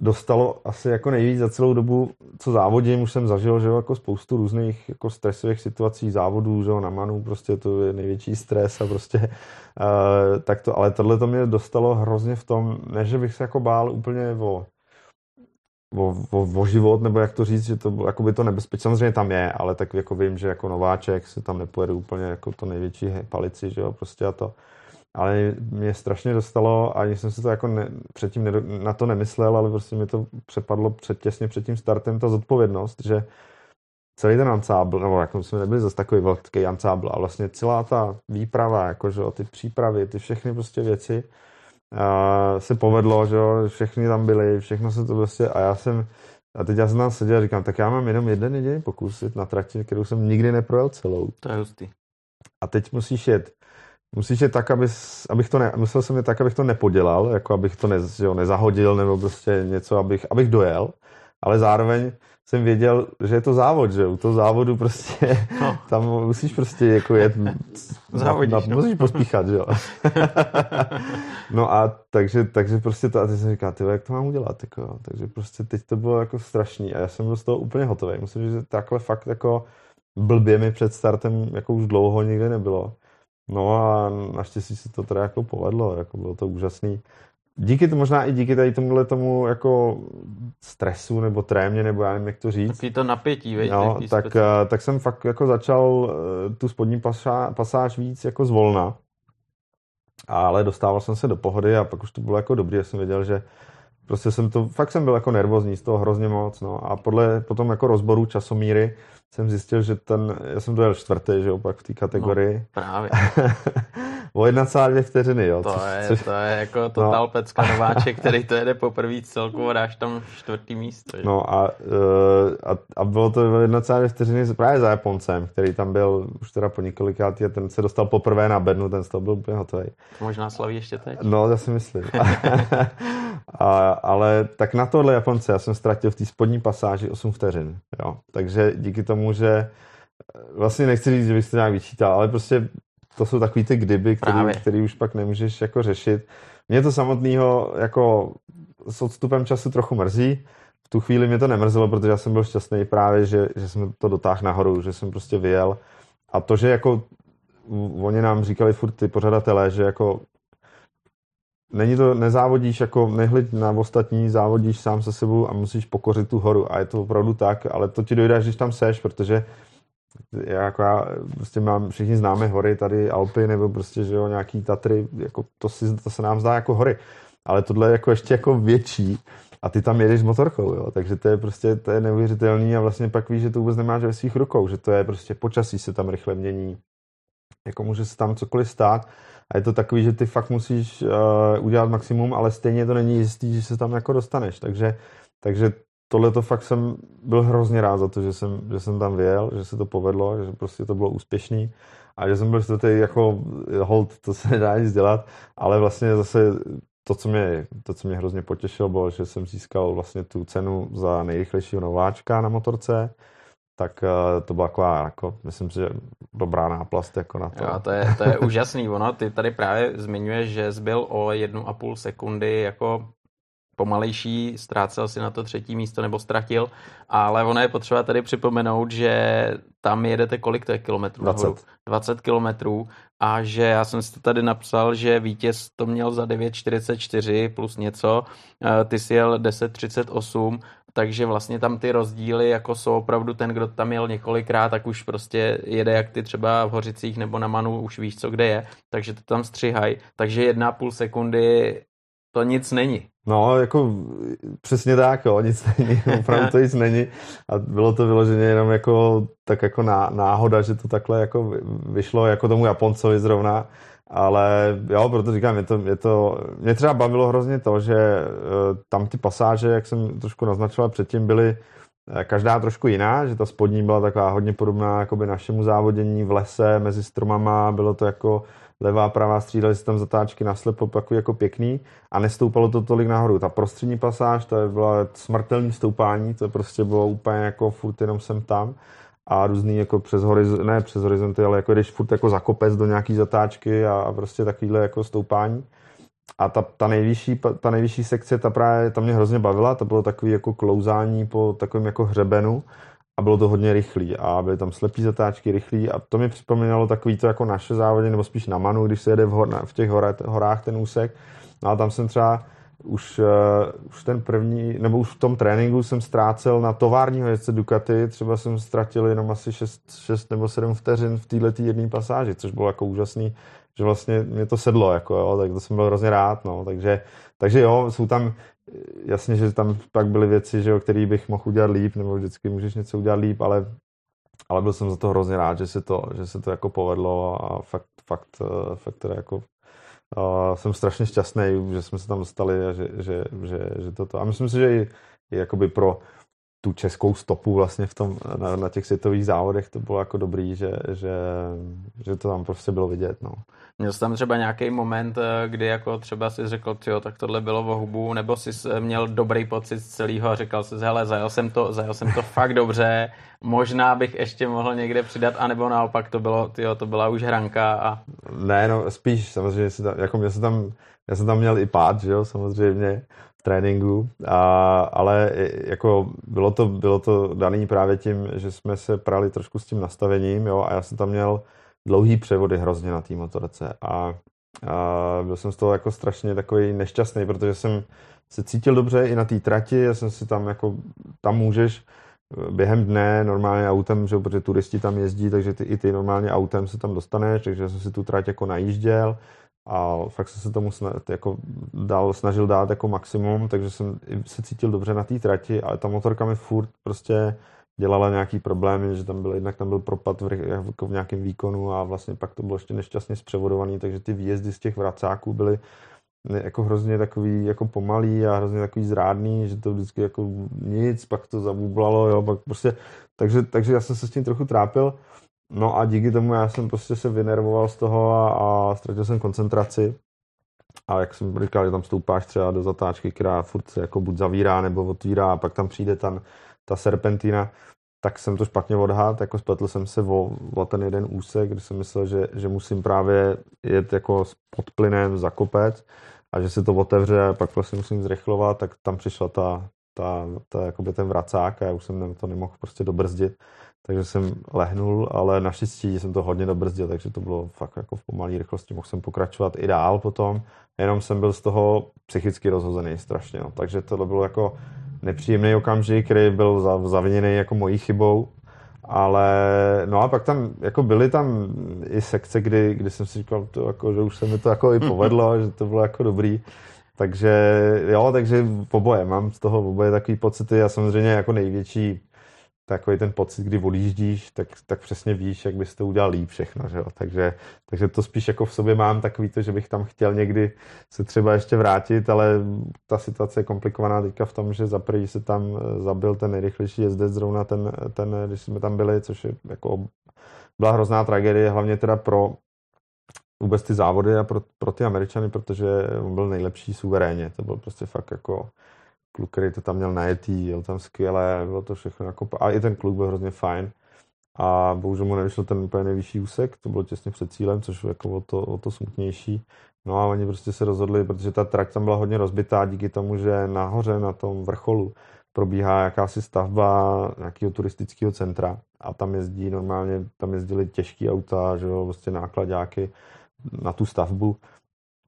dostalo asi jako nejvíc za celou dobu, co závodím, už jsem zažil, že jako spoustu různých jako stresových situací, závodů, že na manu, prostě to je největší stres a prostě uh, tak to, ale tohle to mě dostalo hrozně v tom, ne, že bych se jako bál úplně o o, o, o život, nebo jak to říct, že to jako by to nebezpečné, samozřejmě tam je, ale tak jako vím, že jako nováček se tam nepojede úplně jako to největší palici, že jo, prostě a to. Ale mě strašně dostalo, a jsem si to jako ne, předtím ne, na to nemyslel, ale prostě mi to přepadlo před, těsně před tím startem ta zodpovědnost, že celý ten ansábl, nebo jako jsme nebyli zase takový velký ansábl, ale vlastně celá ta výprava, jakože ty přípravy, ty všechny prostě věci, se povedlo, že jo, všechny tam byli, všechno se to prostě, a já jsem, a teď já jsem tam seděl a říkám, tak já mám jenom jeden jediný pokus na trati, kterou jsem nikdy neprojel celou. To je hustý. A teď musíš jet, musíš jet tak, aby, abych to ne, musel jsem je tak, abych to nepodělal, jako abych to ne, jo, nezahodil, nebo prostě něco, abych, abych dojel, ale zároveň jsem věděl, že je to závod, že u toho závodu prostě no. tam musíš prostě jako jet Závodíš, na, na, no. musíš pospíchat, že jo. no a takže, takže prostě to, a teď jsem říkal, ty jak to mám udělat, jako, takže prostě teď to bylo jako strašný a já jsem byl z toho úplně hotový. Musím říct, že takhle fakt jako blbě mi před startem jako už dlouho nikdy nebylo. No a naštěstí se to teda jako povedlo, jako bylo to úžasný díky to možná i díky tady tomuhle tomu jako stresu nebo trémě, nebo já nevím, jak to říct. Taky to napětí, veď, no, tak, uh, tak jsem fakt jako začal uh, tu spodní pasá, pasáž víc jako zvolna. Ale dostával jsem se do pohody a pak už to bylo jako dobrý, já jsem věděl, že prostě jsem to, fakt jsem byl jako nervózní z toho hrozně moc, no. A podle potom jako rozboru časomíry jsem zjistil, že ten, já jsem dojel čtvrtý, že opak v té kategorii. No, právě. o 1,2 vteřiny, jo. To, což, je, což... to je jako total no. pecka nováček, který to jede poprvé celku a dáš tam čtvrtý místo. Že? No a, uh, a, a, bylo to 1,2 vteřiny právě za Japoncem, který tam byl už teda po několikátý a ten se dostal poprvé na bednu, ten z toho byl úplně hotový. To možná slaví ještě teď. No, já si myslím. a, ale tak na tohle Japonce já jsem ztratil v té spodní pasáži 8 vteřin, jo. Takže díky tomu, že vlastně nechci říct, že bych to nějak vyčítal, ale prostě to jsou takový ty kdyby, který, který už pak nemůžeš jako řešit. Mě to samotného jako s odstupem času trochu mrzí. V tu chvíli mě to nemrzelo, protože já jsem byl šťastný právě, že, že jsem to dotáhl nahoru, že jsem prostě vyjel. A to, že jako oni nám říkali furt ty pořadatelé, že jako není to, nezávodíš jako, nehleď na ostatní, závodíš sám se sebou a musíš pokořit tu horu a je to opravdu tak, ale to ti dojde, když tam seš, protože já, jako já prostě mám, všichni známe hory, tady Alpy nebo prostě, že jo, nějaký Tatry, jako to, si, to se nám zdá jako hory, ale tohle je jako ještě jako větší a ty tam jedeš motorkou, jo, takže to je prostě, to je neuvěřitelný a vlastně pak víš, že to vůbec nemáš ve svých rukou, že to je prostě počasí se tam rychle mění, jako může se tam cokoliv stát a je to takový, že ty fakt musíš uh, udělat maximum, ale stejně to není jistý, že se tam jako dostaneš, takže, takže tohle to fakt jsem byl hrozně rád za to, že jsem, že jsem tam vyjel, že se to povedlo, že prostě to bylo úspěšný a že jsem byl tady jako hold, to se nedá nic dělat, ale vlastně zase to, co mě, to, co mě hrozně potěšilo, bylo, že jsem získal vlastně tu cenu za nejrychlejšího nováčka na motorce, tak uh, to byla taková, jako, myslím si, že dobrá náplast jako na to. Jo, to je, to je úžasný, ono, ty tady právě zmiňuješ, že zbyl o jednu a půl sekundy jako pomalejší, ztrácel si na to třetí místo nebo ztratil, ale ono je potřeba tady připomenout, že tam jedete kolik to je kilometrů? 20. 20 kilometrů a že já jsem si to tady napsal, že vítěz to měl za 9.44 plus něco, eh, ty si jel 10.38, takže vlastně tam ty rozdíly jako jsou opravdu ten, kdo tam jel několikrát, tak už prostě jede jak ty třeba v Hořicích nebo na Manu, už víš, co kde je, takže to tam střihají, takže jedna půl sekundy to nic není. No, jako přesně tak, jo, nic není, opravdu to nic není. A bylo to vyloženě jenom jako, tak jako náhoda, že to takhle jako vyšlo jako tomu Japoncovi zrovna, ale jo, proto říkám, je to, je to, mě třeba bavilo hrozně to, že e, tam ty pasáže, jak jsem trošku naznačoval předtím, byly e, každá trošku jiná, že ta spodní byla taková hodně podobná jakoby našemu závodění v lese mezi stromama, bylo to jako levá, pravá, střídali se tam zatáčky na slepo, takový jako pěkný a nestoupalo to tolik nahoru. Ta prostřední pasáž, to byla smrtelný stoupání, to prostě bylo úplně jako furt jenom sem tam a různý jako přes horizont, ne přes horizonty, ale jako když furt jako zakopec do nějaký zatáčky a, a prostě takovýhle jako stoupání. A ta, ta, nejvyšší, ta nejvyšší sekce, ta právě, ta mě hrozně bavila, to bylo takový jako klouzání po takovém jako hřebenu a bylo to hodně rychlý a byly tam slepý zatáčky, rychlý a to mi připomínalo takový to jako naše závodě, nebo spíš na Manu, když se jede v, hor, v těch horách, horách ten úsek. No a tam jsem třeba už, uh, už ten první, nebo už v tom tréninku jsem ztrácel na továrního jezdce Ducati, třeba jsem ztratil jenom asi 6, 6 nebo 7 vteřin v této jedné pasáži, což bylo jako úžasný, že vlastně mě to sedlo, jako jo, tak to jsem byl hrozně rád, no, takže, takže jo, jsou tam, jasně, že tam pak byly věci, že jo, který bych mohl udělat líp, nebo vždycky můžeš něco udělat líp, ale, ale byl jsem za to hrozně rád, že se to, že se to jako povedlo a fakt, fakt, eh, fakt teda jako uh, jsem strašně šťastný, že jsme se tam dostali a že, že, že, že toto. A myslím si, že i, i jakoby pro tu českou stopu vlastně v tom, na, na těch světových závodech to bylo jako dobrý, že, že, že to tam prostě bylo vidět. No. Měl jsi tam třeba nějaký moment, eh, kdy jako třeba si řekl, jo, tak tohle bylo v hubu, nebo jsi měl dobrý pocit z celého a říkal jsi, hele, zajel jsem to, zajel jsem to fakt dobře, možná bych ještě mohl někde přidat, anebo naopak to bylo, tyjo, to byla už hranka a... Ne, no spíš samozřejmě, tam, jako mě se tam, já jsem tam měl i pád, že jo, samozřejmě, tréninku, a, ale jako bylo to, bylo to daný právě tím, že jsme se prali trošku s tím nastavením, jo, a já jsem tam měl dlouhý převody hrozně na té motorce. A, a byl jsem z toho jako strašně takový nešťastný, protože jsem se cítil dobře i na té trati, já jsem si tam jako, tam můžeš během dne normálně autem, že, protože turisti tam jezdí, takže ty, i ty normálně autem se tam dostaneš, takže jsem si tu trať jako najížděl a fakt jsem se tomu sna, jako dal, snažil dát jako maximum, takže jsem se cítil dobře na té trati, ale ta motorka mi furt prostě dělala nějaký problémy, že tam byl, jednak tam byl propad v, jako v nějakém výkonu a vlastně pak to bylo ještě nešťastně zpřevodovaný, takže ty výjezdy z těch vracáků byly jako hrozně takový jako pomalý a hrozně takový zrádný, že to vždycky jako nic, pak to zabublalo, jo, pak prostě, takže, takže já jsem se s tím trochu trápil, no a díky tomu já jsem prostě se vynervoval z toho a, a ztratil jsem koncentraci a jak jsem říkal, že tam stoupáš třeba do zatáčky, která furt se jako buď zavírá nebo otvírá a pak tam přijde tam ta serpentina, tak jsem to špatně odhad, jako spletl jsem se o, o ten jeden úsek, kdy jsem myslel, že, že musím právě jet jako pod plynem za kopec a že se to otevře a pak vlastně musím zrychlovat, tak tam přišla ta, ta, ta jakoby ten vracák a já už jsem to nemohl prostě dobrzdit. Takže jsem lehnul, ale naštěstí jsem to hodně dobrzdil, takže to bylo fakt jako v pomalé rychlosti, mohl jsem pokračovat i dál potom, jenom jsem byl z toho psychicky rozhozený strašně, no. takže to bylo jako nepříjemný okamžik, který byl zaviněný jako mojí chybou, ale no a pak tam jako byly tam i sekce, kdy, kdy jsem si říkal, to, jako, že už se mi to jako i povedlo, že to bylo jako dobrý. Takže jo, takže oboje, mám z toho oboje takový pocity a samozřejmě jako největší takový ten pocit, kdy odjíždíš, tak, tak přesně víš, jak bys to udělal líp všechno, že jo? Takže, takže to spíš jako v sobě mám takový to, že bych tam chtěl někdy se třeba ještě vrátit, ale ta situace je komplikovaná teďka v tom, že za prvý se tam eh, zabil ten nejrychlejší jezdec zrovna ten, ten, když jsme tam byli, což je jako byla hrozná tragédie, hlavně teda pro vůbec ty závody a pro, pro ty Američany, protože on byl nejlepší suverénně. To byl prostě fakt jako kluk, který to tam měl najetý, jel tam skvěle, bylo to všechno jako, a i ten kluk byl hrozně fajn. A bohužel mu nevyšel ten úplně nejvyšší úsek, to bylo těsně před cílem, což jako o to, o to smutnější. No a oni prostě se rozhodli, protože ta trať tam byla hodně rozbitá díky tomu, že nahoře na tom vrcholu probíhá jakási stavba nějakého turistického centra a tam jezdí normálně, tam jezdili těžké auta, že jo, prostě nákladáky na tu stavbu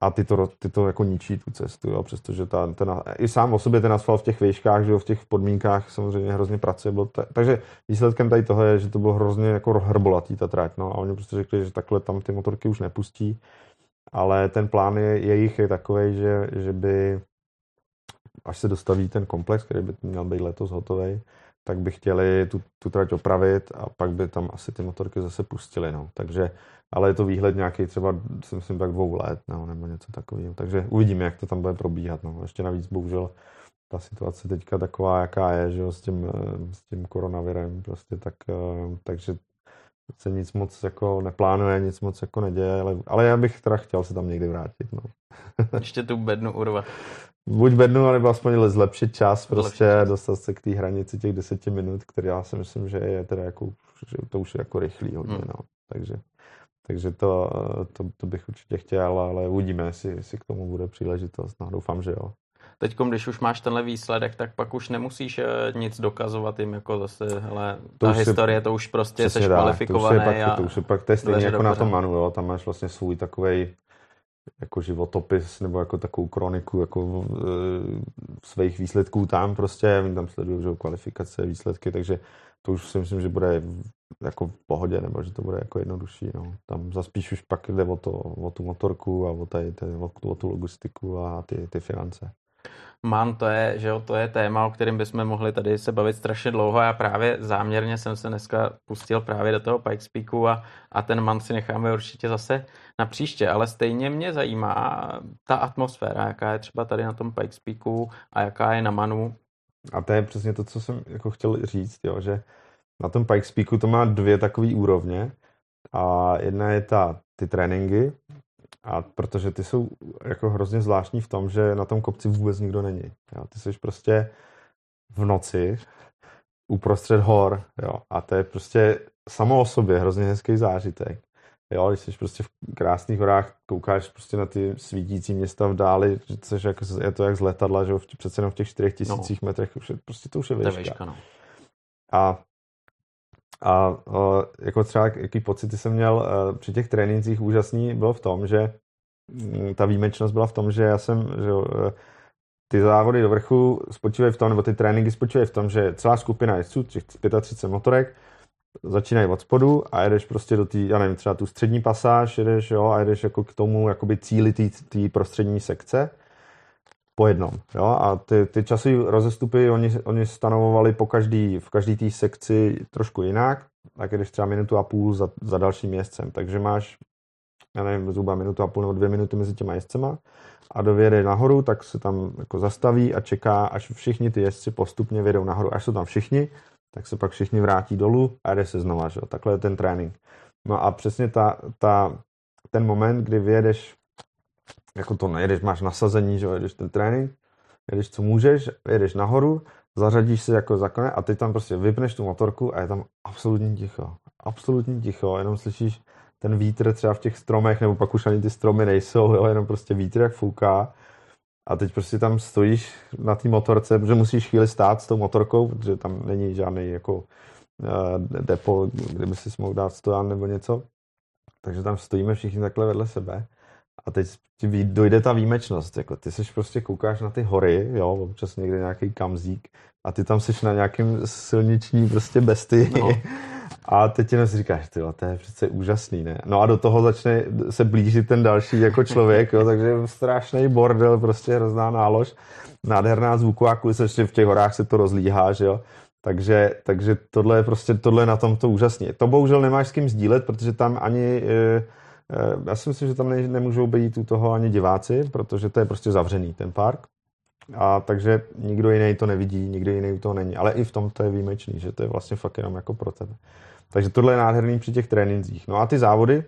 a ty to, ty to jako ničí tu cestu, jo, přestože ta, ten, i sám o sobě ten asfalt v těch výškách, že jo, v těch podmínkách samozřejmě hrozně pracuje. Byl ta, takže výsledkem tady toho je, že to bylo hrozně jako hrbolatý ta trať, no, a oni prostě řekli, že takhle tam ty motorky už nepustí, ale ten plán je, jejich je takový, že, že by až se dostaví ten komplex, který by měl být letos hotový, tak by chtěli tu, tu trať opravit a pak by tam asi ty motorky zase pustili. No. Takže, ale je to výhled nějaký třeba, si myslím, tak dvou let no, nebo něco takového. Takže uvidíme, jak to tam bude probíhat. No. Ještě navíc, bohužel, ta situace teďka taková, jaká je, že jo, s tím, s tím koronavirem, prostě tak, eh, takže se nic moc jako neplánuje, nic moc jako neděje, ale, ale já bych teda chtěl se tam někdy vrátit. No. Ještě tu bednu urvat buď bednu, nebo aspoň zlepšit čas, prostě zlepšit. dostat se k té hranici těch deseti minut, který já si myslím, že je teda jako, že to už je jako rychlý hodně, hmm. no. Takže, takže to, to, to, bych určitě chtěl, ale uvidíme, jestli, jestli k tomu bude příležitost. No, doufám, že jo. Teď, když už máš tenhle výsledek, tak pak už nemusíš eh, nic dokazovat jim, jako zase, hele, to ta historie, je, to už prostě jsi kvalifikovaný. To už je pak, to už je pak to je stejně jako na tom manu, jo, tam máš vlastně svůj takovej jako životopis nebo jako takovou kroniku jako e, svých výsledků tam prostě, oni tam sledují že kvalifikace, výsledky, takže to už si myslím, že bude jako v pohodě, nebo že to bude jako jednodušší. No. Tam zaspíš už pak jde o, to, o tu motorku a o, tady, tady, o, o tu logistiku a ty, ty finance. Man, to je, že jo, to je téma, o kterém bychom mohli tady se bavit strašně dlouho. Já právě záměrně jsem se dneska pustil právě do toho Pikes Peaku a, a ten man si necháme určitě zase na příště, ale stejně mě zajímá ta atmosféra, jaká je třeba tady na tom Pikes Peaku a jaká je na Manu. A to je přesně to, co jsem jako chtěl říct, jo, že na tom Pikes Peaku to má dvě takové úrovně a jedna je ta, ty tréninky, a protože ty jsou jako hrozně zvláštní v tom, že na tom kopci vůbec nikdo není. Jo. Ty jsi prostě v noci uprostřed hor jo. a to je prostě samo o sobě hrozně hezký zážitek. Jo, když jsi prostě v krásných horách, koukáš prostě na ty svítící města v dáli, což jako, je to jak z letadla, že přece jenom v těch čtyřech tisících no. metrech už je, prostě to už je výška. výška no. A a uh, jako třeba jaký pocity jsem měl uh, při těch trénincích úžasný bylo v tom, že um, ta výjimečnost byla v tom, že já jsem, že uh, ty závody do vrchu spočívají v tom, nebo ty tréninky spočívají v tom, že celá skupina jezdců, těch 35 motorek, začínají od spodu a jedeš prostě do té, já nevím, třeba tu střední pasáž, jedeš, jo, a jedeš jako k tomu jakoby cíli té prostřední sekce po jednom. Jo? A ty, ty časové rozestupy oni, oni stanovovali po každý, v každé té sekci trošku jinak, tak když třeba minutu a půl za, za dalším jezdcem. Takže máš, já nevím, zhruba minutu a půl nebo dvě minuty mezi těma jezdcema a dověde nahoru, tak se tam jako zastaví a čeká, až všichni ty jezdci postupně vědou nahoru. Až jsou tam všichni, tak se pak všichni vrátí dolů a jde se znova. Že? Takhle je ten trénink. No a přesně ta, ta, ten moment, kdy vyjedeš jako to nejedeš, máš nasazení, že jedeš ten trénink, jedeš co můžeš, jedeš nahoru, zařadíš se jako za kone a teď tam prostě vypneš tu motorku a je tam absolutně ticho. Absolutně ticho, jenom slyšíš ten vítr třeba v těch stromech, nebo pak už ani ty stromy nejsou, jo, jenom prostě vítr jak fouká. A teď prostě tam stojíš na té motorce, protože musíš chvíli stát s tou motorkou, protože tam není žádný jako depo, kde by si mohl dát stojan nebo něco. Takže tam stojíme všichni takhle vedle sebe. A teď ti dojde ta výjimečnost. Jako ty seš prostě koukáš na ty hory, jo, občas někde nějaký kamzík a ty tam seš na nějakém silniční prostě besty. No. A teď jenom si říkáš, ty to je přece úžasný, ne? No a do toho začne se blížit ten další jako člověk, jo, takže strašný bordel, prostě hrozná nálož, nádherná zvuková kulisa, ještě v těch horách se to rozlíhá, že jo. Takže, takže tohle je prostě, tohle je na tom to úžasně. To bohužel nemáš s kým sdílet, protože tam ani, e, já si myslím, že tam ne, nemůžou být u toho ani diváci, protože to je prostě zavřený ten park. A takže nikdo jiný to nevidí, nikdo jiný u toho není. Ale i v tom to je výjimečný, že to je vlastně fakt jenom jako pro tebe. Takže tohle je nádherný při těch trénincích. No a ty závody,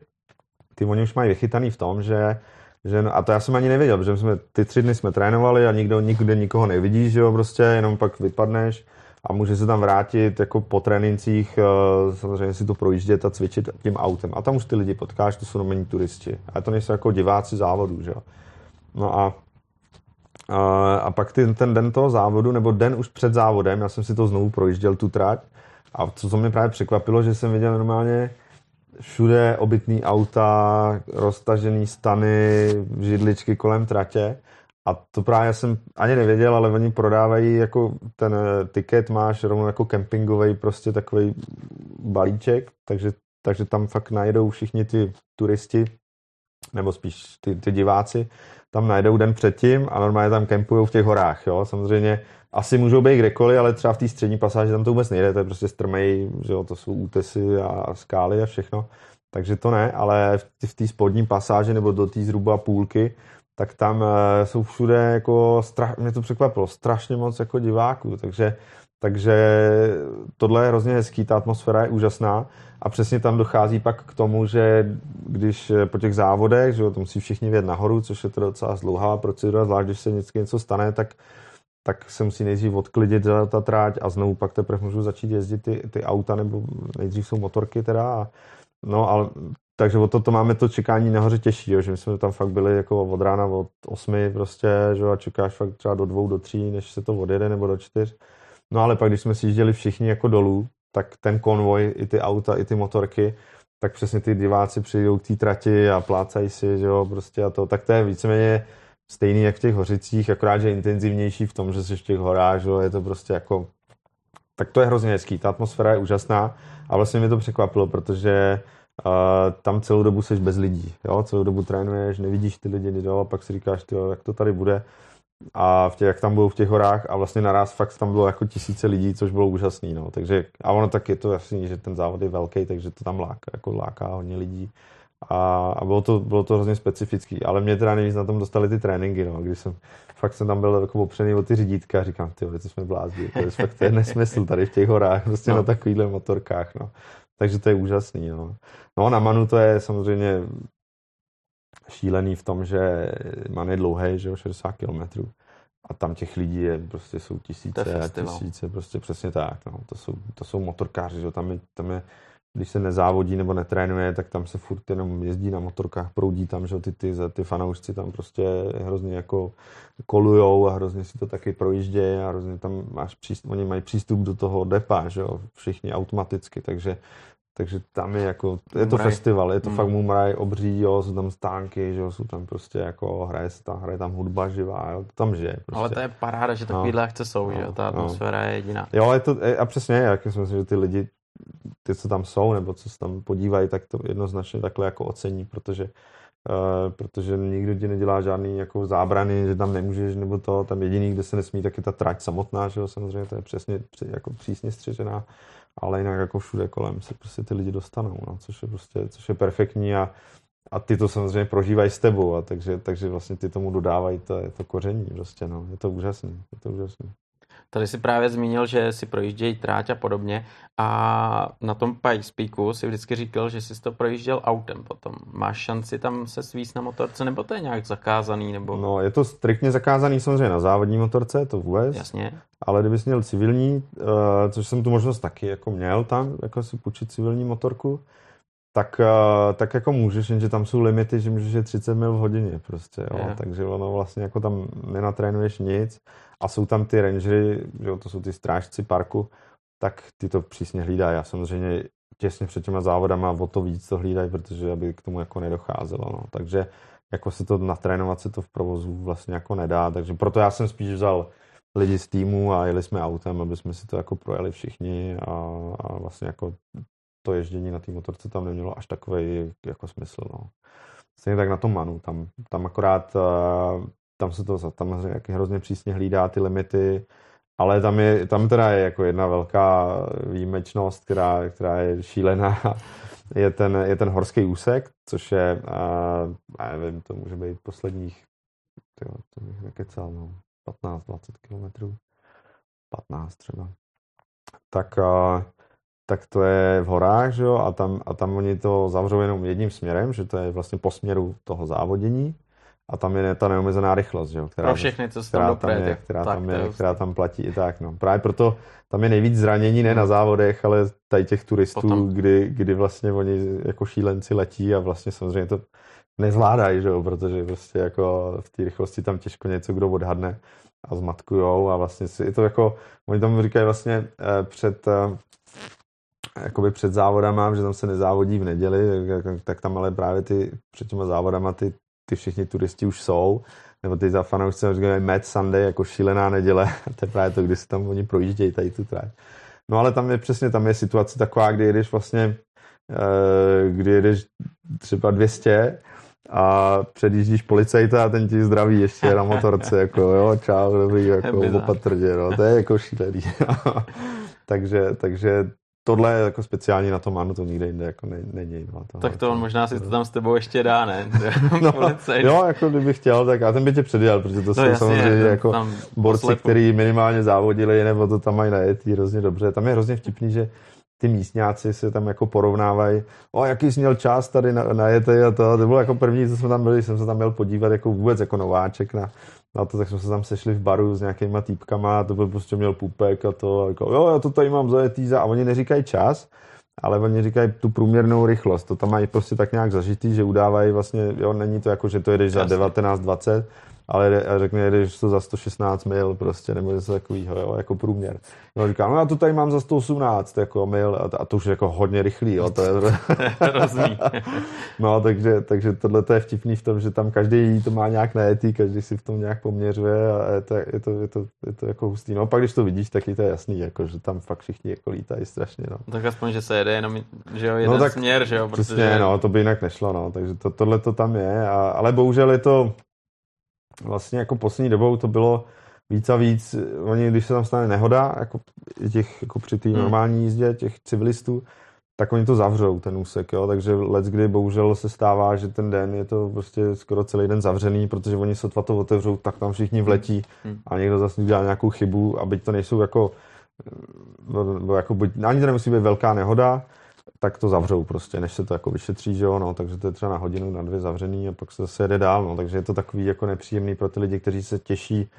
ty oni už mají vychytaný v tom, že že, no, a to já jsem ani nevěděl, protože jsme, ty tři dny jsme trénovali a nikdo nikde nikoho nevidí, že jo, prostě jenom pak vypadneš a může se tam vrátit jako po trénincích, eh, samozřejmě si to projíždět a cvičit tím autem. A tam už ty lidi potkáš, to jsou normální turisti. A to nejsou jako diváci závodů, že jo. No a, a, a pak ty, ten den toho závodu, nebo den už před závodem, já jsem si to znovu projížděl, tu trať, a co, co mě právě překvapilo, že jsem viděl normálně všude obytný auta, roztažený stany, židličky kolem tratě. A to právě jsem ani nevěděl, ale oni prodávají jako ten tiket máš rovnou jako kempingový prostě takový balíček, takže, takže tam fakt najdou všichni ty turisti, nebo spíš ty, ty diváci, tam najdou den předtím a normálně tam kempují v těch horách, jo. Samozřejmě asi můžou být kdekoliv, ale třeba v té střední pasáži tam to vůbec nejde, to je prostě strmej, že jo, to jsou útesy a skály a všechno. Takže to ne, ale v té spodní pasáži nebo do té zhruba půlky, tak tam uh, jsou všude jako, strach, mě to překvapilo, strašně moc jako diváků, takže, takže tohle je hrozně hezký, ta atmosféra je úžasná a přesně tam dochází pak k tomu, že když po těch závodech, že to musí všichni vědět nahoru, což je to docela zdlouhá procedura, zvlášť když se vždycky něco stane, tak tak se musí nejdřív odklidit ta tráť a znovu pak teprve můžu začít jezdit ty, ty auta, nebo nejdřív jsou motorky teda. A, no, ale takže o to, to máme to čekání nahoře těžší, jo, že my jsme tam fakt byli jako od rána od 8 prostě, že a čekáš fakt třeba do dvou, do tří, než se to odjede, nebo do čtyř. No ale pak, když jsme si jížděli všichni jako dolů, tak ten konvoj, i ty auta, i ty motorky, tak přesně ty diváci přijdou k té trati a plácají si, že jo, prostě a to, tak to je víceméně stejný jak v těch hořicích, akorát, že intenzivnější v tom, že jsi v těch horách, že je to prostě jako tak to je hrozně hezký, ta atmosféra je úžasná a vlastně mě to překvapilo, protože uh, tam celou dobu jsi bez lidí, jo? celou dobu trénuješ, nevidíš ty lidi dál a pak si říkáš, tyjo, jak to tady bude a v těch, jak tam bylo v těch horách a vlastně naraz fakt tam bylo jako tisíce lidí, což bylo úžasný, no. takže a ono tak je to jasný, že ten závod je velký, takže to tam láká, jako láká hodně lidí a, a bylo, to, bylo to hrozně specifický, ale mě teda nejvíc na tom dostali ty tréninky, no, když jsem, fakt jsem tam byl jako opřený o ty řídítka a říkám, ty to jsme blázni, to je fakt to je nesmysl tady v těch horách, prostě no. na takovýchhle motorkách, no. Takže to je úžasný, no. No na Manu to je samozřejmě šílený v tom, že Man je dlouhý, že jo, 60 kilometrů. A tam těch lidí je, prostě jsou tisíce a tisíce, prostě přesně tak, no. To jsou, to jsou motorkáři, že jo, tam je, tam je když se nezávodí nebo netrénuje, tak tam se furt jenom jezdí na motorkách, proudí tam, že ty, ty, ty fanoušci tam prostě hrozně jako kolujou a hrozně si to taky projíždějí a hrozně tam máš přístup, oni mají přístup do toho depa, že jo, všichni automaticky, takže takže tam je jako, je to Mumraj. festival, je to hmm. fakt Mumraj obří, jo, jsou tam stánky, že jo, jsou tam prostě jako, hraje, tam, hraje tam hudba živá, jo, to tam žije. Prostě. Ale to je paráda, že takovýhle no. akce jsou, no, že jo, ta atmosféra no. je jediná. Jo, je to, a přesně, jak si myslím, že ty lidi ty, co tam jsou, nebo co se tam podívají, tak to jednoznačně takhle jako ocení, protože uh, protože nikdo ti nedělá žádný jako zábrany, že tam nemůžeš, nebo to, tam jediný, kde se nesmí, tak je ta trať samotná, že jo, samozřejmě to je přesně jako přísně střežená, ale jinak jako všude kolem se prostě ty lidi dostanou, no, což je prostě, což je perfektní a, a ty to samozřejmě prožívají s tebou, a takže, takže vlastně ty tomu dodávají to, to koření, prostě, no, je to úžasný, je to úžasný. Tady si právě zmínil, že si projíždějí tráť a podobně a na tom Pikespeaku si vždycky říkal, že jsi to projížděl autem potom. Máš šanci tam se svíst na motorce, nebo to je nějak zakázaný? Nebo... No, je to striktně zakázaný samozřejmě na závodní motorce, to vůbec. Jasně. Ale kdybys měl civilní, uh, což jsem tu možnost taky jako měl tam, jako si půjčit civilní motorku, tak, uh, tak jako můžeš, jenže tam jsou limity, že můžeš je 30 mil v hodině prostě, jo. Yeah. takže ono vlastně jako tam nenatrénuješ nic a jsou tam ty rangery, že jo, to jsou ty strážci parku, tak ty to přísně hlídají. A samozřejmě těsně před těma závodama o to víc to hlídají, protože aby k tomu jako nedocházelo. No. Takže jako se to natrénovat se to v provozu vlastně jako nedá, takže proto já jsem spíš vzal lidi z týmu a jeli jsme autem, aby jsme si to jako projeli všichni a, a vlastně jako to ježdění na té motorce tam nemělo až takový jako smysl. No. Stejně tak na tom Manu, tam, tam akorát uh, tam se to tam jak hrozně přísně hlídá ty limity, ale tam, je, tam teda je jako jedna velká výjimečnost, která, která je šílená, je ten, je ten horský úsek, což je, uh, já nevím, to může být posledních, tyjo, to bych nekecal, no, 15-20 kilometrů, 15 třeba. Tak, uh, tak to je v horách, že jo, a tam, a tam oni to zavřou jenom jedním směrem, že to je vlastně po směru toho závodění a tam je ta neomezená rychlost, že jo, která, Pro všechny, co která, tam, je, která, tak, tam je, která tam platí i tak. No. Právě proto tam je nejvíc zranění, ne na závodech, ale tady těch turistů, kdy, kdy vlastně oni jako šílenci letí a vlastně samozřejmě to nezvládají, že jo, protože prostě jako v té rychlosti tam těžko něco kdo odhadne a zmatkujou a vlastně si, je to jako, oni tam říkají vlastně eh, před eh, jakoby před závodama, že tam se nezávodí v neděli, tak, tak tam ale právě ty před těma závodama ty ty všichni turisti už jsou, nebo ty za fanoušci říkají Mad Sunday, jako šílená neděle, to je právě to, kdy si tam oni projíždějí tady tu trať. No ale tam je přesně, tam je situace taková, kdy jedeš vlastně, eh, kdy jedeš třeba 200 a předjíždíš policajta a ten ti zdraví ještě na motorce, jako jo, čau, dobrý, jako opatrně, no, to je jako šílený. takže, takže tohle je jako speciální na tom, ano, to nikde jinde jako ne, není. No, to, tak to on možná si to tam s tebou ještě dá, ne? no, jo, jako kdyby chtěl, tak já ten by tě předjel, protože to no, jsou jasně, samozřejmě to, jako borci, kteří minimálně závodili, nebo to tam mají najetý hrozně dobře. Tam je hrozně vtipný, že ty místňáci se tam jako porovnávají, o jaký jsi měl čas tady na, na a to. To bylo jako první, co jsme tam byli, jsem se tam měl podívat jako vůbec jako nováček na, na to, tak jsme se tam sešli v baru s nějakýma týpkama a to byl prostě měl pupek a to, a jako, jo, já to tady mám zajetý za, a oni neříkají čas, ale oni říkají tu průměrnou rychlost. To tam mají prostě tak nějak zažitý, že udávají vlastně, jo, není to jako, že to jedeš za 19-20, ale řekne, jedeš to za 116 mil prostě, nebo něco takového, jo, jako průměr. No říkám, no já to tady mám za 118 jako mil a, a to už je jako hodně rychlý, jo, to je No, takže, takže tohle to je vtipný v tom, že tam každý to má nějak najetý, každý si v tom nějak poměřuje a je to, je to, je to, je to jako hustý. No, pak když to vidíš, tak je to jasný, jako, že tam fakt všichni jako lítají strašně, no. Tak aspoň, že se jede jenom, že jo, jeden no, tak, směr, že jo, protože... Přesně, no, to by jinak nešlo, no, takže to, tohle to tam je, a, ale bohužel je to, vlastně jako poslední dobou to bylo víc a víc, oni, když se tam stane nehoda, jako těch, jako při té hmm. normální jízdě těch civilistů, tak oni to zavřou, ten úsek, jo? takže let, kdy bohužel se stává, že ten den je to prostě skoro celý den zavřený, protože oni sotva to otevřou, tak tam všichni vletí hmm. a někdo zase dělá nějakou chybu a byť to nejsou jako, no, jako buď, ani to nemusí být velká nehoda, tak to zavřou prostě, než se to jako vyšetří, že jo, no, takže to je třeba na hodinu, na dvě zavřený a pak se zase jede dál, no, takže je to takový jako nepříjemný pro ty lidi, kteří se těší,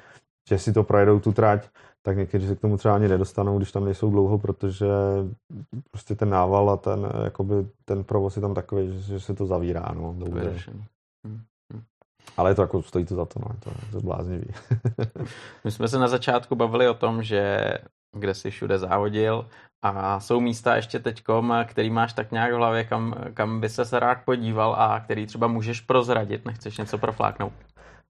že si to projedou tu trať, tak někteří se k tomu třeba ani nedostanou, když tam nejsou dlouho, protože prostě ten nával a ten, jakoby, ten provoz je tam takový, že, že se to zavírá, no, hm, hm. Ale je to jako, stojí to za to, no, je to, je to bláznivý. My jsme se na začátku bavili o tom, že kde jsi všude závodil a jsou místa ještě teďkom, který máš tak nějak v hlavě, kam, kam by se rád podíval a který třeba můžeš prozradit, nechceš něco profláknout?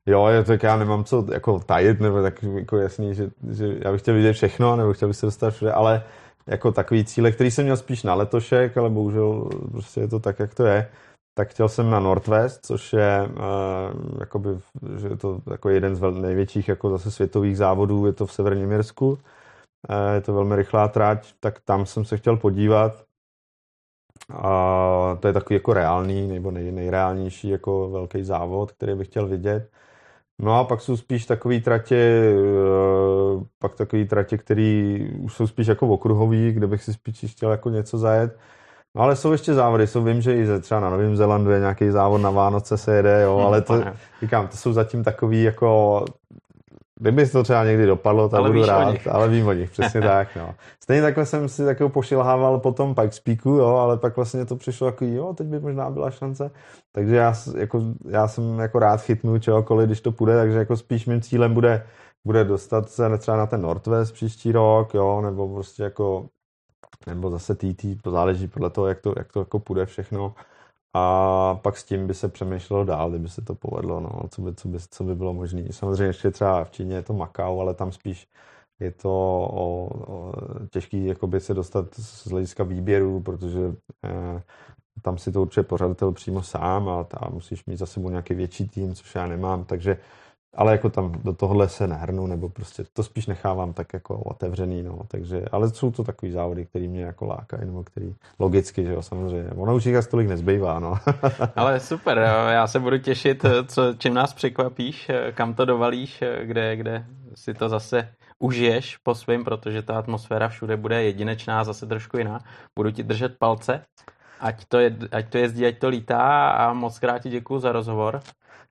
Jo, je, tak já nemám co jako tajit, nebo tak jako jasný, že, že já bych chtěl vidět všechno, nebo chtěl bych se dostat všude, ale jako takový cíle, který jsem měl spíš na letošek, ale bohužel prostě je to tak, jak to je, tak chtěl jsem na Northwest, což je uh, jakoby, že je to jako jeden z největších jako zase světových závodů, je to v Severním Jirsku je to velmi rychlá trať, tak tam jsem se chtěl podívat. A to je takový jako reálný, nebo nej, nejreálnější jako velký závod, který bych chtěl vidět. No a pak jsou spíš takový tratě, eh, pak takový tratě, který už jsou spíš jako okruhový, kde bych si spíš chtěl jako něco zajet. No ale jsou ještě závody, jsou vím, že i třeba na Novém Zélandu je nějaký závod na Vánoce se jede, jo, ale to, říkám, to jsou zatím takový jako Kdyby to třeba někdy dopadlo, tak ale budu rád, ale vím o nich, přesně tak. No. Stejně takhle jsem si takového pošilhával po tom Pikespeaku, jo, ale pak vlastně to přišlo jako, jo, teď by možná byla šance. Takže já, jako, já jsem jako rád chytnu čehokoliv, když to půjde, takže jako spíš mým cílem bude, bude dostat se třeba na ten Northwest příští rok, jo, nebo prostě jako nebo zase TT, to záleží podle toho, jak to, jak to jako půjde všechno. A pak s tím by se přemýšlelo dál, kdyby se to povedlo, no, co, by, co, by, co by bylo možné. Samozřejmě ještě třeba v Číně je to Macau, ale tam spíš je to o, o, těžký jakoby se dostat z hlediska výběru, protože eh, tam si to určitě pořadatel přímo sám a tam musíš mít za sebou nějaký větší tým, což já nemám, takže ale jako tam do tohohle se nehrnu, nebo prostě to spíš nechávám tak jako otevřený, no, takže, ale jsou to takový závody, který mě jako lákají, nebo který logicky, že jo, samozřejmě. Ono už jich tolik nezbývá, no. ale super, já se budu těšit, co, čím nás překvapíš, kam to dovalíš, kde, kde si to zase užiješ po svým, protože ta atmosféra všude bude jedinečná, zase trošku jiná. Budu ti držet palce, ať to, je, ať to jezdí, ať to lítá a moc krát ti děkuji za rozhovor.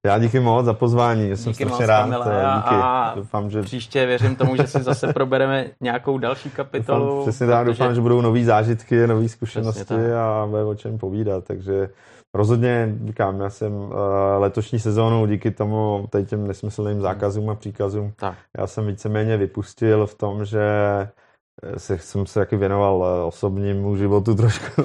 Já díky moc za pozvání, já jsem díky strašně rád. Kamila, díky. A doufám, že... příště věřím tomu, že si zase probereme nějakou další kapitolu. Doufám, přesně tak, doufám, že budou nové zážitky, nové zkušenosti a bude o čem povídat, takže rozhodně, říkám, já jsem uh, letošní sezónu díky tomu tady těm nesmyslným zákazům a příkazům, tak. já jsem víceméně vypustil v tom, že se, jsem se taky věnoval eh, osobnímu životu trošku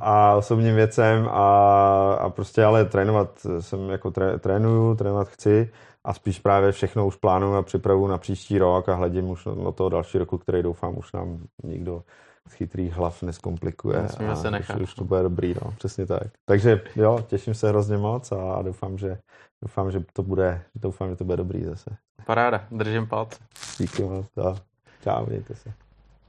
a osobním věcem a, a prostě ale trénovat jsem jako tré, trénuju, trénovat chci a spíš právě všechno už plánuju a připravu na příští rok a hledím už na toho další roku, který doufám už nám nikdo z chytrých hlav neskomplikuje. a se nechat. Už, už to bude dobrý, no, přesně tak. Takže jo, těším se hrozně moc a, a doufám, že doufám, že to bude, doufám, že to bude dobrý zase. Paráda, držím palce. Díky moc, Čau, mějte se.